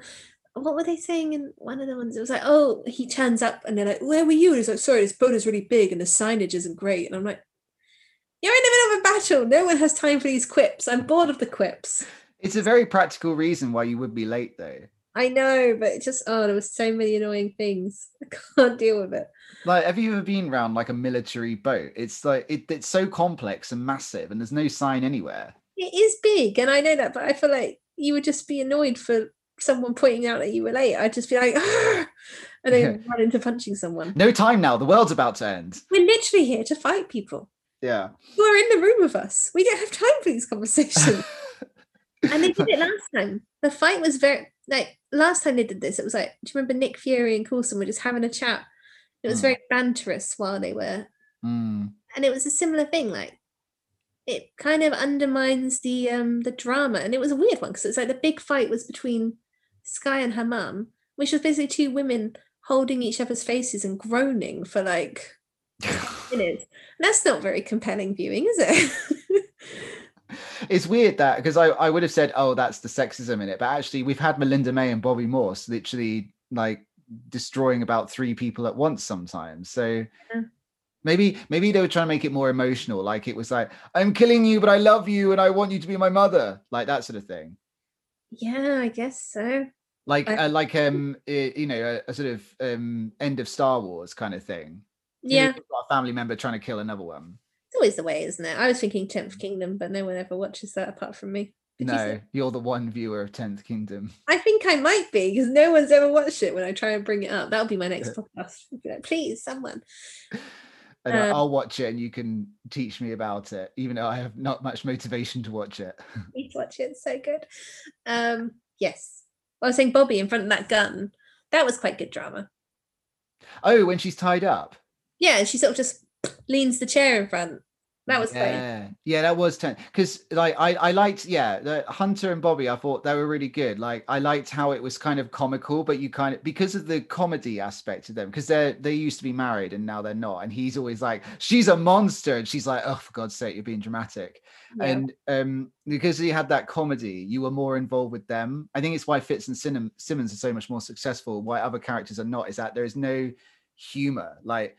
what were they saying in one of the ones? It was like, oh, he turns up and they're like, where were you? And he's like, sorry, this boat is really big and the signage isn't great. And I'm like, you're in the middle of a battle. No one has time for these quips. I'm bored of the quips. It's a very practical reason why you would be late, though. I know, but it just, oh, there was so many annoying things. I can't deal with it. Like, have you ever been around like a military boat? It's like it, it's so complex and massive, and there's no sign anywhere. It is big, and I know that, but I feel like you would just be annoyed for someone pointing out that you were late. I'd just be like, "Argh!" and then run into punching someone. No time now. The world's about to end. We're literally here to fight people Yeah. who are in the room with us. We don't have time for these conversations. and they did it last time. The fight was very like last time they did this. It was like, do you remember Nick Fury and Coulson were just having a chat? It was Mm. very banterous while they were, Mm. and it was a similar thing. Like it kind of undermines the um the drama, and it was a weird one because it's like the big fight was between Skye and her mum, which was basically two women holding each other's faces and groaning for like minutes. That's not very compelling viewing, is it? it's weird that because I, I would have said, oh, that's the sexism in it, but actually we've had Melinda May and Bobbi Morse literally like destroying about three people at once sometimes. So maybe maybe they were trying to make it more emotional, like it was like, I'm killing you, but I love you and I want you to be my mother, like that sort of thing. yeah, I guess so. Like I- uh, like um eh, you know a, a sort of um end of Star Wars kind of thing. Yeah, you've got a family member trying to kill another one. It's always the way, isn't it? I was thinking Tenth Kingdom, but no one ever watches that apart from me. Did no, say- you're the one viewer of Tenth Kingdom. I think I might be because no one's ever watched it when I try and bring it up. That'll be my next podcast. Like, Please, someone. Um, I'll watch it and you can teach me about it, even though I have not much motivation to watch it. Please watch it. It's so good. Um, yes. I was saying Bobbi in front of that gun. That was quite good drama. Oh, when she's tied up. Yeah, and she sort of just leans the chair in front. That was funny. yeah, yeah, that was ten. Because like I, I liked, yeah, the Hunter and Bobbi. I thought they were really good. Like I liked how it was kind of comical, but you kind of because of the comedy aspect of them. Because they they used to be married and now they're not, and he's always like, she's a monster, and she's like, oh, for God's sake, you're being dramatic. Yeah. And um, because he had that comedy, you were more involved with them. I think it's why Fitz and Sim- Simmons are so much more successful. Why other characters are not is that there is no humor. Like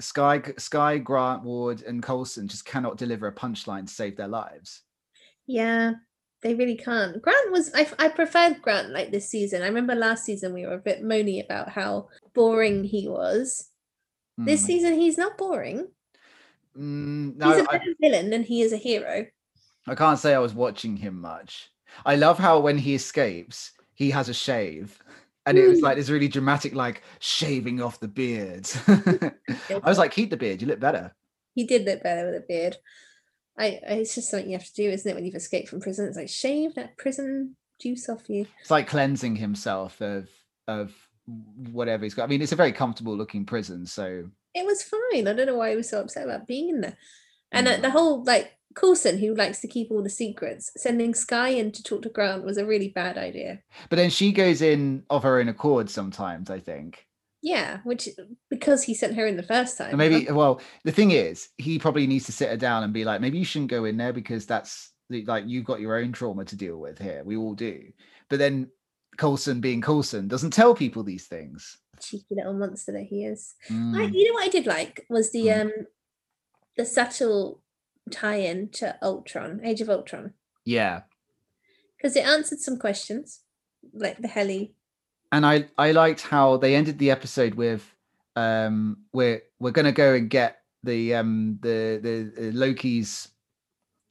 Skye, Skye, Grant, Ward, and Coulson just cannot deliver a punchline to save their lives. Yeah, they really can't. Grant was I, I preferred Grant like this season. I remember last season we were a bit moany about how boring he was. This Mm. season he's not boring. Mm, he's a a I, better villain than he is a hero. I can't say I was watching him much. I love how when he escapes, he has a shave. And it was Mm. like this really dramatic, like shaving off the beard. I was like, keep the beard, you look better. He did look better with a beard. I, I it's just something you have to do, isn't it? When you've escaped from prison, it's like shave that prison juice off you. It's like cleansing himself of of whatever he's got. I mean, it's a very comfortable looking prison, so It was fine. I don't know why he was so upset about being in there. And Mm. the whole like Coulson, who likes to keep all the secrets, sending Skye in to talk to Grant was a really bad idea. But then she goes in of her own accord sometimes, I think. Yeah, which because he sent her in the first time. And maybe, well, the thing is, he probably needs to sit her down and be like, maybe you shouldn't go in there because that's the- like you've got your own trauma to deal with here. We all do. But then Coulson, being Coulson, doesn't tell people these things. cheeky little monster that he is. I, Mm, you know what I did like was the Mm. um the subtle tie-in to Ultron, Age of Ultron, yeah. because it answered some questions, like the heli. and I I liked how they ended the episode with um we're we're gonna go and get the um the the uh, Loki's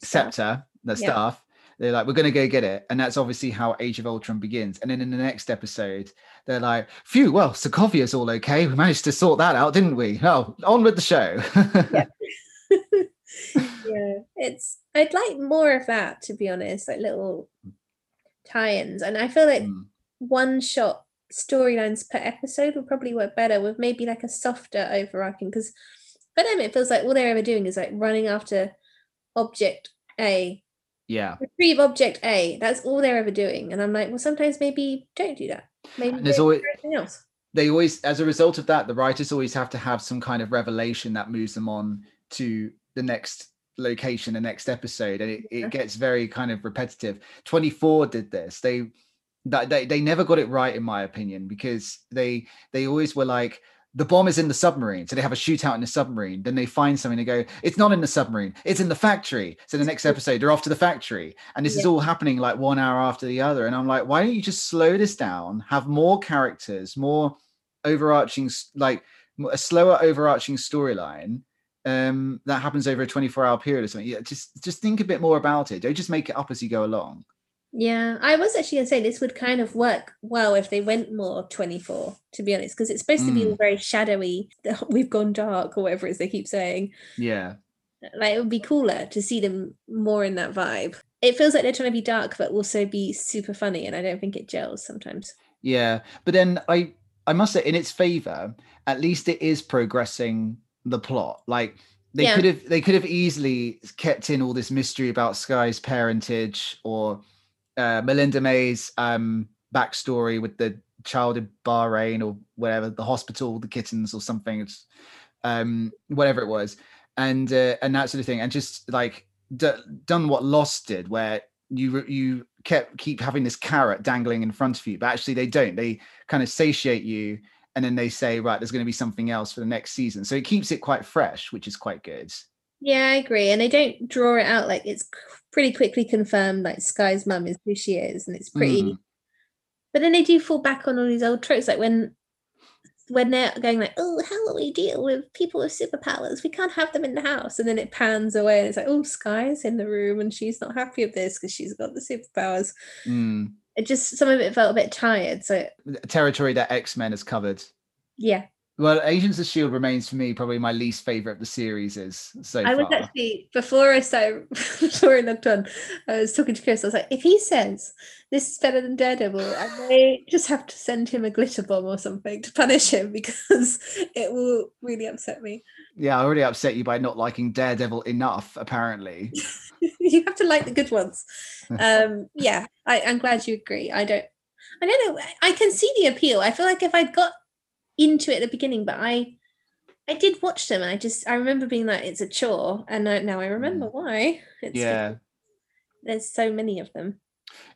Staff. scepter, the Yeah. staff. They're like, we're gonna go get it, and that's obviously how Age of Ultron begins. And then in the next episode, they're like, "Phew, well, Sokovia's all okay. We managed to sort that out, didn't we? Oh, on with the show." yeah, it's I'd like more of that to be honest, like little tie-ins, and I feel like Mm, one shot storylines per episode would probably work better with maybe like a softer overarching because for them it feels like all they're ever doing is like running after object A, yeah, retrieve object A. That's all they're ever doing. And I'm like, well, sometimes maybe don't do that. Maybe there's always anything else. they always as a result of that the writers always have to have some kind of revelation that moves them on to the next location the next episode and it, it gets very kind of repetitive. 24 did this. They that they, they never got it right in my opinion because they they always were like the bomb is in the submarine. So they have a shootout in the submarine then they find something they go it's not in the submarine it's in the factory. So the next episode they're off to the factory and this is all happening like one hour after the other and i'm like why don't you just slow this down have more characters more overarching like a slower overarching storyline um that happens over a 24 hour period or something yeah just just think a bit more about it don't just make it up as you go along Yeah, I was actually going to say this would kind of work well if they went more 24, to be honest, because it's supposed to be Mm. all very shadowy. We've gone dark, or whatever it is they keep saying. yeah Like it would be cooler to see them more in that vibe. It feels like they're trying to be dark, but also be super funny, and I don't think it gels sometimes. yeah but then i i must say in its favor at least it is progressing the plot. Like they Yeah. could have they could have easily kept in all this mystery about skye's parentage or uh melinda may's um backstory with the child in bahrain or whatever the hospital the kittens or something. It's um whatever it was. And uh, and that sort of thing. And just like d- done what lost did where you you kept keep having this carrot dangling in front of you but actually they don't. They kind of satiate you and then they say right there's going to be something else for the next season so it keeps it quite fresh which is quite good Yeah, I agree. And they don't draw it out like it's pretty quickly confirmed like Skye's mum is who she is and it's pretty Mm. but then they do fall back on all these old tropes like when when they're going like, oh, how will we deal with people with superpowers? We can't have them in the house. And then it pans away and it's like, oh, Skye's in the room and she's not happy with this because she's got the superpowers. Mm. It just some of it felt a bit tired. So territory that x-men has covered yeah. Well agents of shield remains for me probably my least favorite of the series is so I was far actually before I started before I looked on, I was talking to Chris. I was like, if he says this is better than Daredevil, I may just have to send him a glitter bomb or something to punish him because it will really upset me. yeah i already upset you by not liking daredevil enough apparently you have to like the good ones. Um, yeah, I, I'm glad you agree. I don't, I don't know. I can see the appeal. I feel like if I'd got into it at the beginning, but I, I did watch them, and I just I remember being like, it's a chore, and I, now I remember why. It's yeah there's so many of them.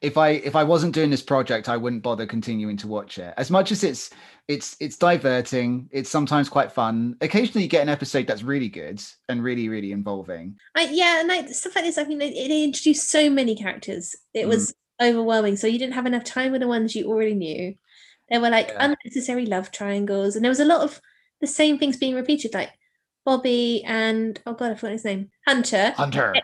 if i if i wasn't doing this project i wouldn't bother continuing to watch it as much as it's it's it's diverting it's sometimes quite fun occasionally you get an episode that's really good and really really involving I yeah, and like stuff like this. I mean, it, it introduced so many characters. It Mm. was overwhelming. So you didn't have enough time with the ones you already knew. There were like Yeah. unnecessary love triangles, and there was a lot of the same things being repeated, like Bobbi and oh god, I forgot his name, Hunter, hunter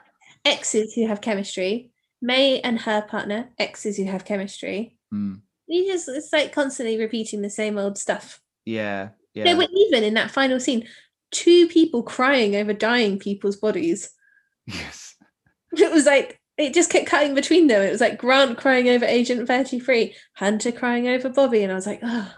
exes who have chemistry, May and her partner, exes who have chemistry. Mm, You just it's like constantly repeating the same old stuff. yeah yeah There were even in that final scene two people crying over dying people's bodies. yes It was like it just kept cutting between them. It was like Grant crying over Agent 33, Hunter crying over Bobbi, and I was like, oh,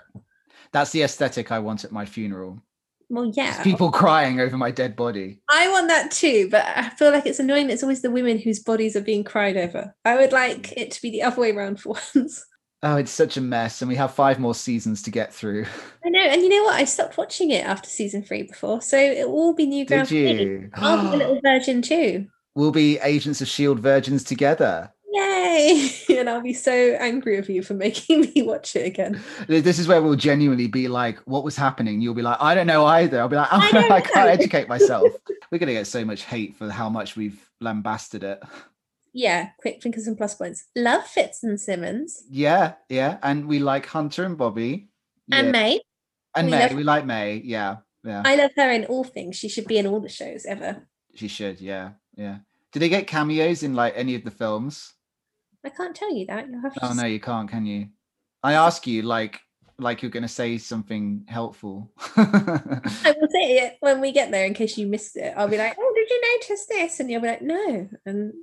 that's the aesthetic i want at my funeral well, yeah. People crying over my dead body. I want that too, but I feel like it's annoying. It's always the women whose bodies are being cried over. I would like it to be the other way around for once. Oh, it's such a mess, and we have five more seasons to get through. I know, and you know what? I stopped watching it after season three before, so it will be new ground Did for me. you? I'll be the little virgin too. We'll be Agents of Shield virgins together. Yay! and I'll be so angry with you for making me watch it again. This is where we'll genuinely be like, "What was happening?" You'll be like, "I don't know either." I'll be like, "Oh, I I, can't know." educate myself." We're gonna get so much hate for how much we've lambasted it. Yeah, quick think and plus points. Love Fitz and Simmons Yeah, yeah, and we like Hunter and Bobbi. and Yeah. May. and we May. love- We like May. Yeah, yeah. I love her in all things. She should be in all the shows ever. She should. Yeah, yeah. Did they get cameos in like any of the films? I can't tell you that. You'll have to. Oh no, you can't, can you? I ask you like like you're gonna say something helpful. I will say it when we get there in case you missed it. I'll be like, "Oh, did you notice this?" And you'll be like, "No." And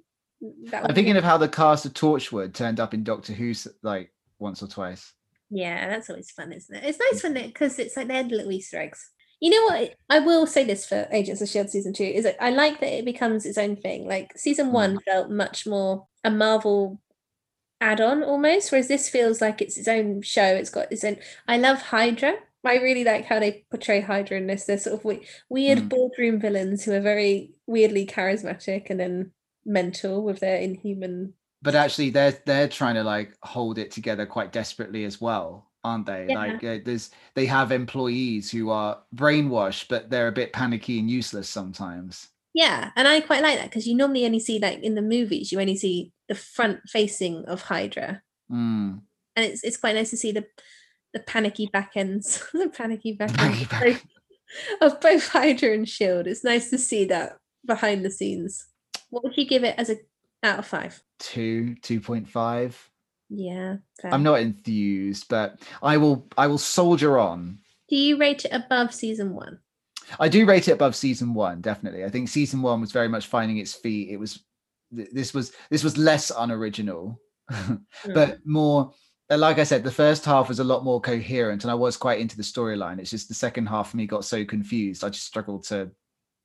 that. I'm thinking of how the cast of Torchwood turned up in Doctor Who's like once or twice. Yeah, that's always fun, isn't it? It's nice when it because it's like they're little Easter eggs. You know what? I will say this for Agents of Shield season two is that I like that it becomes its own thing. Like season Mm. one felt much more a Marvel add-on almost, whereas this feels like it's its own show. It's got its own. I love Hydra. I really like how they portray Hydra in this. They're sort of we- weird Mm. boardroom villains who are very weirdly charismatic and then mental with their inhuman. But actually, they're they're trying to like hold it together quite desperately as well, aren't they? Yeah. Like uh, there's they have employees who are brainwashed, but they're a bit panicky and useless sometimes. Yeah, and I quite like that because you normally only see like in the movies, you only see the front facing of Hydra, Mm. and it's it's quite nice to see the the panicky back ends, the panicky back ends back- of, of both Hydra and Shield. It's nice to see that behind the scenes. What would you give it as a out of five? Two, two point five. Yeah, fair. I'm not enthused, but I will I will soldier on. Do you rate it above season one? I do rate it above season one, definitely. I think season one was very much finding its feet. It was this was this was less unoriginal, Mm. but more uh, like I said, the first half was a lot more coherent, and I was quite into the storyline. It's just the second half for me got so confused, I just struggled to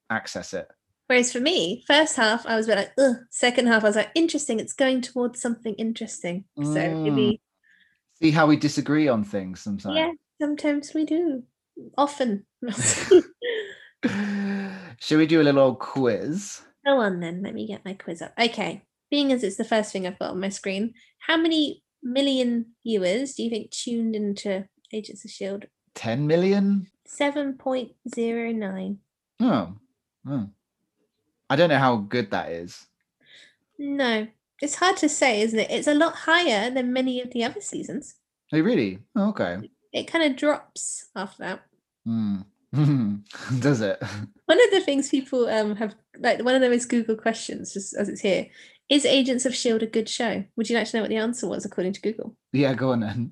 access it. Whereas for me, first half I was a bit like, ugh. Second half I was like, interesting. It's going towards something interesting. So Mm. maybe See how we disagree on things sometimes. Yeah, sometimes we do. Often. Should we do a little quiz? Go on then, let me get my quiz up. Okay, being as it's the first thing I've got on my screen, how many million viewers do you think tuned into Agents of S.H.I.E.L.D.? 10 million? 7.09. Oh, oh. I don't know how good that is. No, it's hard to say, isn't it? It's a lot higher than many of the other seasons. Oh, really? Oh, okay. It kind of drops after that. Hmm. Does it? One of the things people um have like one of them is Google questions, just as it's here. Is Agents of Shield a good show? Would you like to know what the answer was according to Google? Yeah, go on then.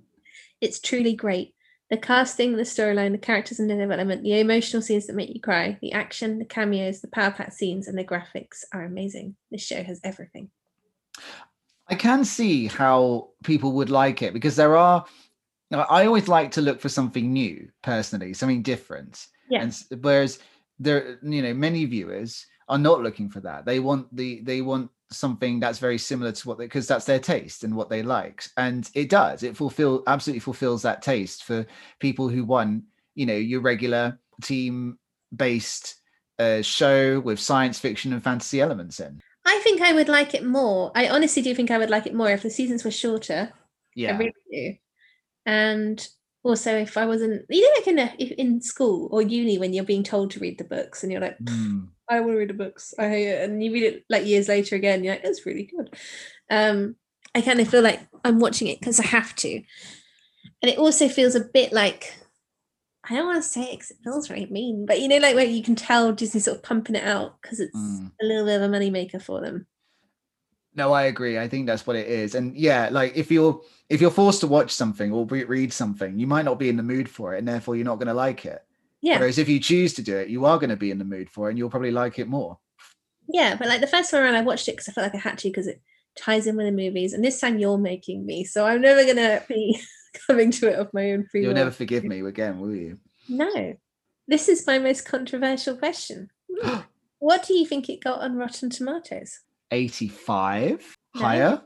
It's truly great. The casting, the storyline, the characters and the development, the emotional scenes that make you cry, the action, the cameos, the power pack scenes, and the graphics are amazing. This show has everything. I can see how people would like it because there are. I always like to look for something new, personally, something different. Yeah. And whereas there, you know, many viewers are not looking for that. They want the they want something that's very similar to what they because that's their taste and what they like, and it does. It fulfill absolutely fulfills that taste for people who want, you know, your regular team based uh, show with science fiction and fantasy elements in. I think I would like it more. I honestly do think I would like it more if the seasons were shorter. yeah I really do. And also, if I wasn't, you know, like in a, in school or uni when you're being told to read the books and you're like, Mm. I don't want to read the books. I hate it. And you read it like years later again, you're like, that's really good. Um, I kind of feel like I'm watching it because I have to. And it also feels a bit like, I don't want to say it because it feels very mean, but you know, like where you can tell Disney sort of pumping it out because it's Mm. a little bit of a moneymaker for them. No, I agree. I think that's what it is. And yeah, like if you're if you're forced to watch something or re- read something, you might not be in the mood for it, and therefore you're not going to like it. Yeah. Whereas if you choose to do it, you are going to be in the mood for it, and you'll probably like it more. Yeah, but like the first time around, I watched it because I felt like I had to because it ties in with the movies. And this time you're making me, so I'm never gonna be coming to it of my own free You'll never forgive me again, will you? No, This is my most controversial question. what do you think it got on Rotten Tomatoes? 85 No. higher.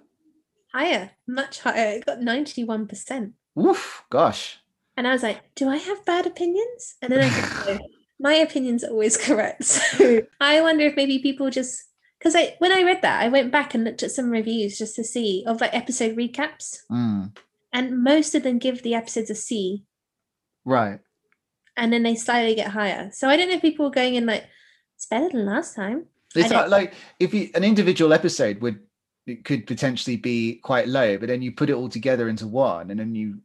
Higher, much higher. It got 91%. Oof, gosh. And I was like, do I have bad opinions? And then I thought, no, my opinion's are always correct. So I wonder if maybe people just because I when I read that, I went back and looked at some reviews just to see of like episode recaps. Mm, And most of them give the episodes a C right. and then they slightly get higher. So I don't know if people were going in like, it's better than last time. It's not like if you an individual episode would it could potentially be quite low, but then you put it all together into one, and then you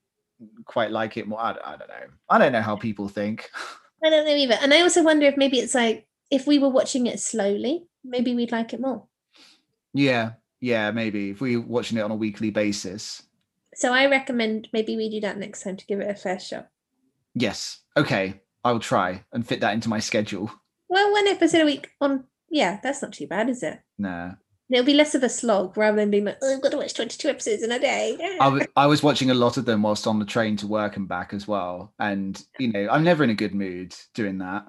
quite like it more. I, don't- I don't know. I don't know how people think. I don't know either. And I also wonder if maybe it's like if we were watching it slowly, maybe we'd like it more. Yeah, yeah, maybe if we're watching it on a weekly basis. So I recommend maybe we do that next time to give it a fair shot. Yes. Okay, I will try and fit that into my schedule. Well, one episode a week on yeah, that's not too bad, is it? Nah. It'll be less of a slog rather than being like, oh, I've got to watch 22 episodes in a day. I, w- I was watching a lot of them whilst on the train to work and back as well. And, you know, I'm never in a good mood doing that.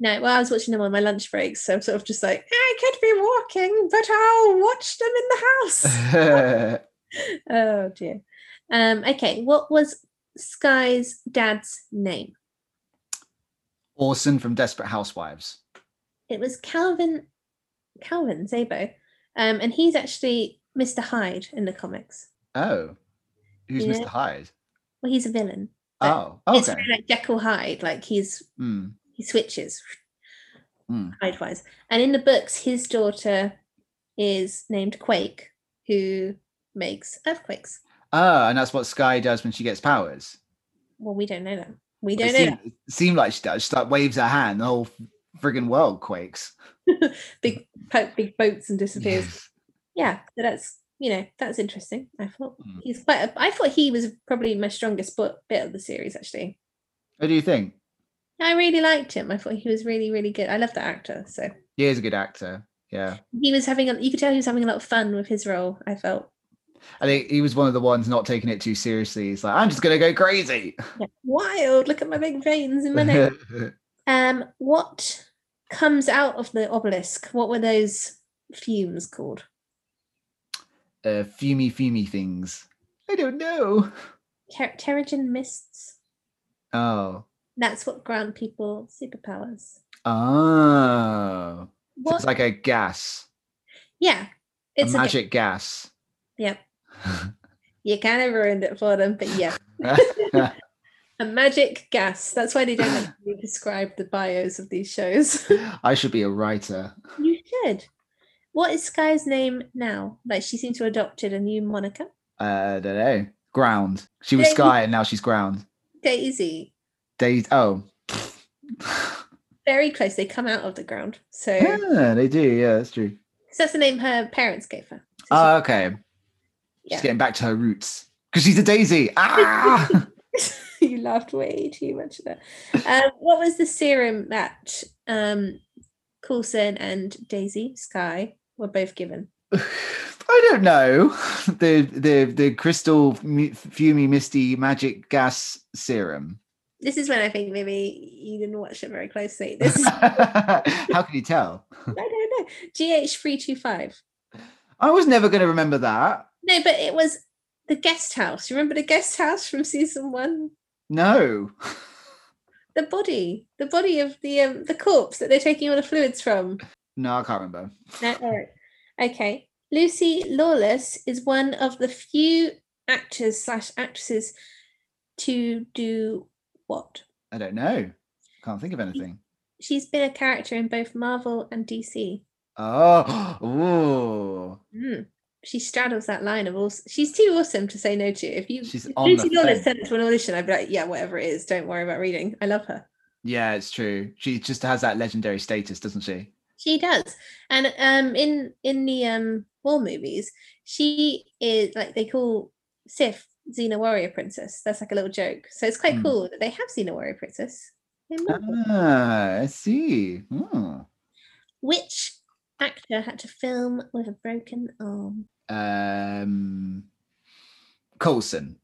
No, well, I was watching them on my lunch breaks, so I'm sort of just like, I could be walking, but I'll watch them in the house. oh dear. Um, okay, what was Skye's dad's name? Orson from Desperate Housewives. It was Calvin Calvin Zabo. Um, and he's actually Mr. Hyde in the comics. Oh, who's Yeah. Mr. Hyde? Well, he's a villain. Oh, It's okay. very like Jekyll Hyde, like he's Hmm. he switches Mm. Hyde wise. And in the books, his daughter is named Quake, who makes earthquakes. Ah, and that's what Skye does when she gets powers. Well, we don't know that. We don't know seem, it seemed like she does. She like waves her hand, the whole friggin' world quakes. big big boats and disappears. Yeah, so that's you know that's interesting. I thought Mm. he's quite. A, I thought he was probably my strongest bit bit of the series. Actually, What do you think? I really liked him. I thought he was really really good. I love that actor. So He is a good actor. Yeah. he was having a, you could tell he was having a lot of fun with his role. I felt. I think he was one of the ones not taking it too seriously. He's like, I'm just gonna go crazy. Yeah. Wild! Look at my big veins in my neck. um, what comes out of the obelisk? What were those fumes called? uh, fumy, fumy things. I don't know. Ter- Terrigen mists. Oh. That's what grant people superpowers. Oh. So What? it's like a gas, yeah, it's a a ga- magic gas. Yep. You kind of ruined it for them, but yeah, a magic gas. That's why they don't like to describe the bios of these shows. I should be a writer. you should. What is Skye's name now? Like she seems to have adopted a new moniker. Uh, I don't know. Ground. She was Daisy. Skye and now she's Ground. Daisy. Days. Oh. Very close. They come out of the ground. So yeah, they do. Yeah, that's true. 'cause that's the name her parents gave her. So Oh, okay. She's Yeah. getting back to her roots because she's a daisy. Ah! you laughed way too much at that. Um, what was the serum that um, Coulson and Daisy Skye were both given? I don't know. The the the crystal fumy misty magic gas serum. This is when I think maybe you didn't watch it very closely. This is, How can you tell? I don't know. GH325. I was never going to remember that. No, but it was the guest house. You remember the guest house from season one? No. The body, the body of the um, the corpse that they're taking all the fluids from. No, I can't remember. No, all right. Okay. Lucy Lawless is one of the few actors slash actresses to do what? I don't know. Can't think of anything. She's been a character in both Marvel and DC. Oh, ooh. Mm. She straddles that line of also. She's too awesome to say no to. If you She's if on the fence. sent it to an audition, I'd be like, yeah, whatever it is, don't worry about reading. I love her. Yeah, it's true. She just has that legendary status, doesn't she? She does. And um in in the um war movies, she is like they call Sif Xena Warrior Princess. That's like a little joke. So it's quite Hmm. cool that they have Xena Warrior Princess. Ah, I see. Hmm. Which actor had to film with a broken arm? Um, Coulson.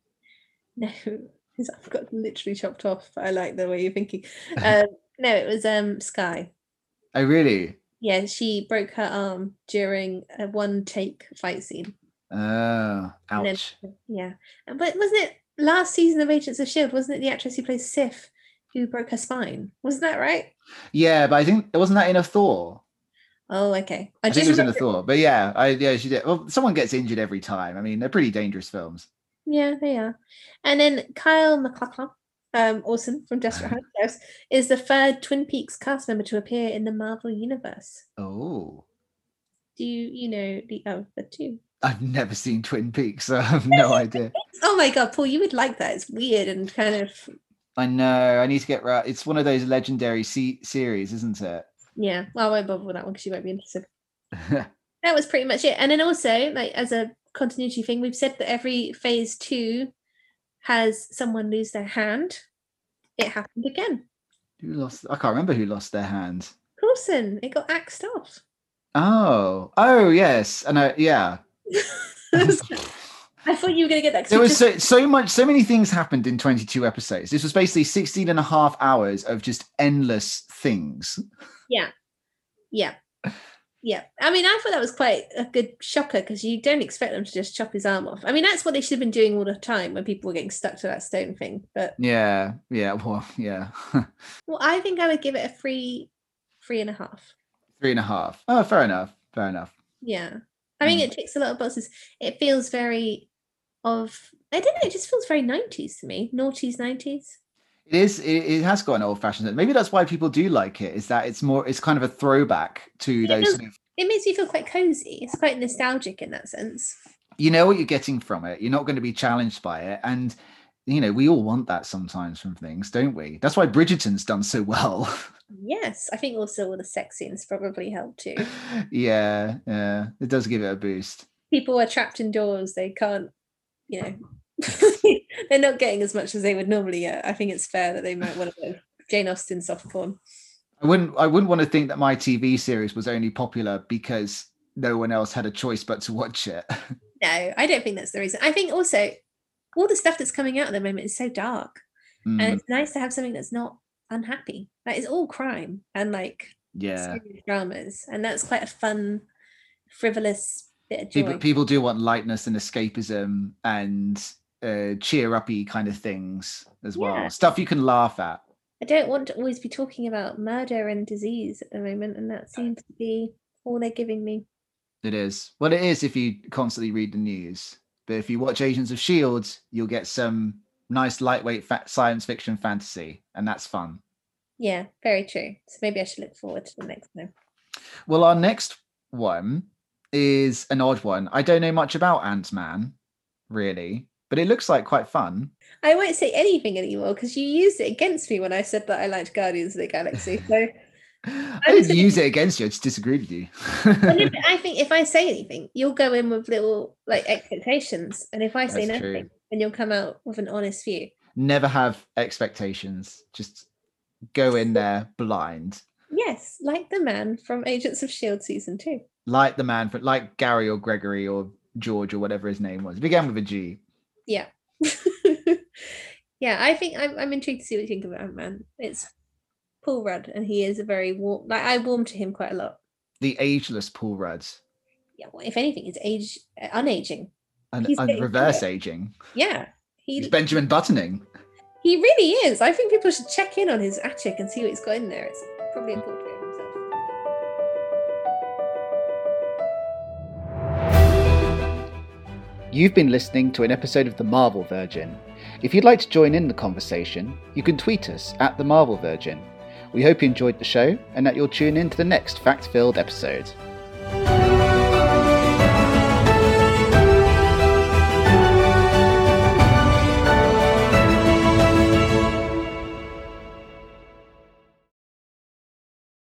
No, I've got literally chopped off. I like the way you're thinking. Um, no, it was um Skye. Oh, really? Yeah, she broke her arm during a one take fight scene. Oh, And then- ouch. Yeah, but wasn't it last season of Agents of Shield? Wasn't it the actress who plays Sif who broke her spine? Wasn't that right? Yeah, but I think wasn't that in a Thor? Oh, okay. I, I, think just it was in a remember- Thor, but yeah, I yeah she did. Well, someone gets injured every time. I mean, they're pretty dangerous films. Yeah, they are. And then Kyle MacLachlan, um, Orson from Desperate Housewives, is the third Twin Peaks cast member to appear in the Marvel Universe. Oh, Do you, you know the other two? I've never seen Twin Peaks, so I have no idea. Oh my god, Paul, you would like that. It's weird and kind of I know. I need to get right. It's one of those legendary se- series, isn't it? Yeah. Well, I won't bother with that one because you won't be interested. That was pretty much it. And then also, like as a continuity thing, we've said that every phase two has someone lose their hand. It happened again. who lost? I can't remember who lost their hand. Coulson, it got axed off. Oh, oh yes, and I yeah. I thought you were going to get that. There was just- so, so much, so many things happened in 22 episodes. This was basically 16 and a half hours of just endless things. Yeah, yeah. Yeah. I mean, I thought that was quite a good shocker because you don't expect them to just chop his arm off. I mean, that's what they should have been doing all the time when people were getting stuck to that stone thing. But Yeah, yeah, well, yeah. well, I think I would give it a three, three and a half. Three and a half. Oh, fair enough. Fair enough. Yeah. I mean Mm. it ticks a lot of boxes. It feels very of I don't know, it just feels very 90s to me. Noughties, 90s. It is. It, it has got an old-fashioned. Maybe that's why people do like it. Is that it's more. It's kind of a throwback to it those does. sort of. It makes you feel quite cozy. It's quite nostalgic in that sense. You know what you're getting from it. You're not going to be challenged by it, and you know we all want that sometimes from things, don't we? That's why Bridgerton's done so well. Yes. I think also all the sex scenes probably help too. yeah, yeah. It does give it a boost. People are trapped indoors, they can't, you know they're not getting as much as they would normally get. I think it's fair that they might want bit of Jane Austen soft porn. I wouldn't. I wouldn't want to think that my TV series was only popular because no one else had a choice but to watch it. No, I don't think that's the reason. I think also all the stuff that's coming out at the moment is so dark. Mm, and it's nice to have something that's not unhappy. Like it's all crime and like yeah. dramas, and that's quite a fun, frivolous bit of joy. People people do want lightness and escapism and uh, cheer uppy kind of things as well. Yeah. Stuff you can laugh at. I don't want to always be talking about murder and disease at the moment, and that seems to be all they're giving me. It is. Well, it is if you constantly read the news. But if you watch Agents of Shield, you'll get some nice lightweight fa- science fiction fantasy, and that's fun. Yeah, very true. So maybe I should look forward to the next one. Well, our next one is an odd one. I don't know much about Ant Man, really, but it looks like quite fun. I won't say anything anymore because you used it against me when I said that I liked Guardians of the Galaxy. So I didn't use it against you. I just disagreed with you. I think if I say anything, you'll go in with little like expectations, and if I say That's nothing, true. then you'll come out with an honest view. Never have expectations. Just go in there blind, Yes, like the man from Agents of Shield season two. like the man, for, like Gary or Gregory or George or whatever his name was. It began with a G. Yeah, yeah. I think I'm, I'm intrigued to see what you think of Ant Man. It's Paul Rudd, and he is a very warm. Like I warm to him quite a lot. The ageless Paul Rudd Yeah, well, if anything, he's age uh, unaging. and, reverse aging. Yeah, he He's Benjamin Buttoning. he really is. I think people should check in on his attic and see what he's got in there. It's probably important You've been listening to an episode of The Marvel Virgin. If you'd like to join in the conversation, you can tweet us at The Marvel Virgin. We hope you enjoyed the show and that you'll tune in to the next fact filled episode.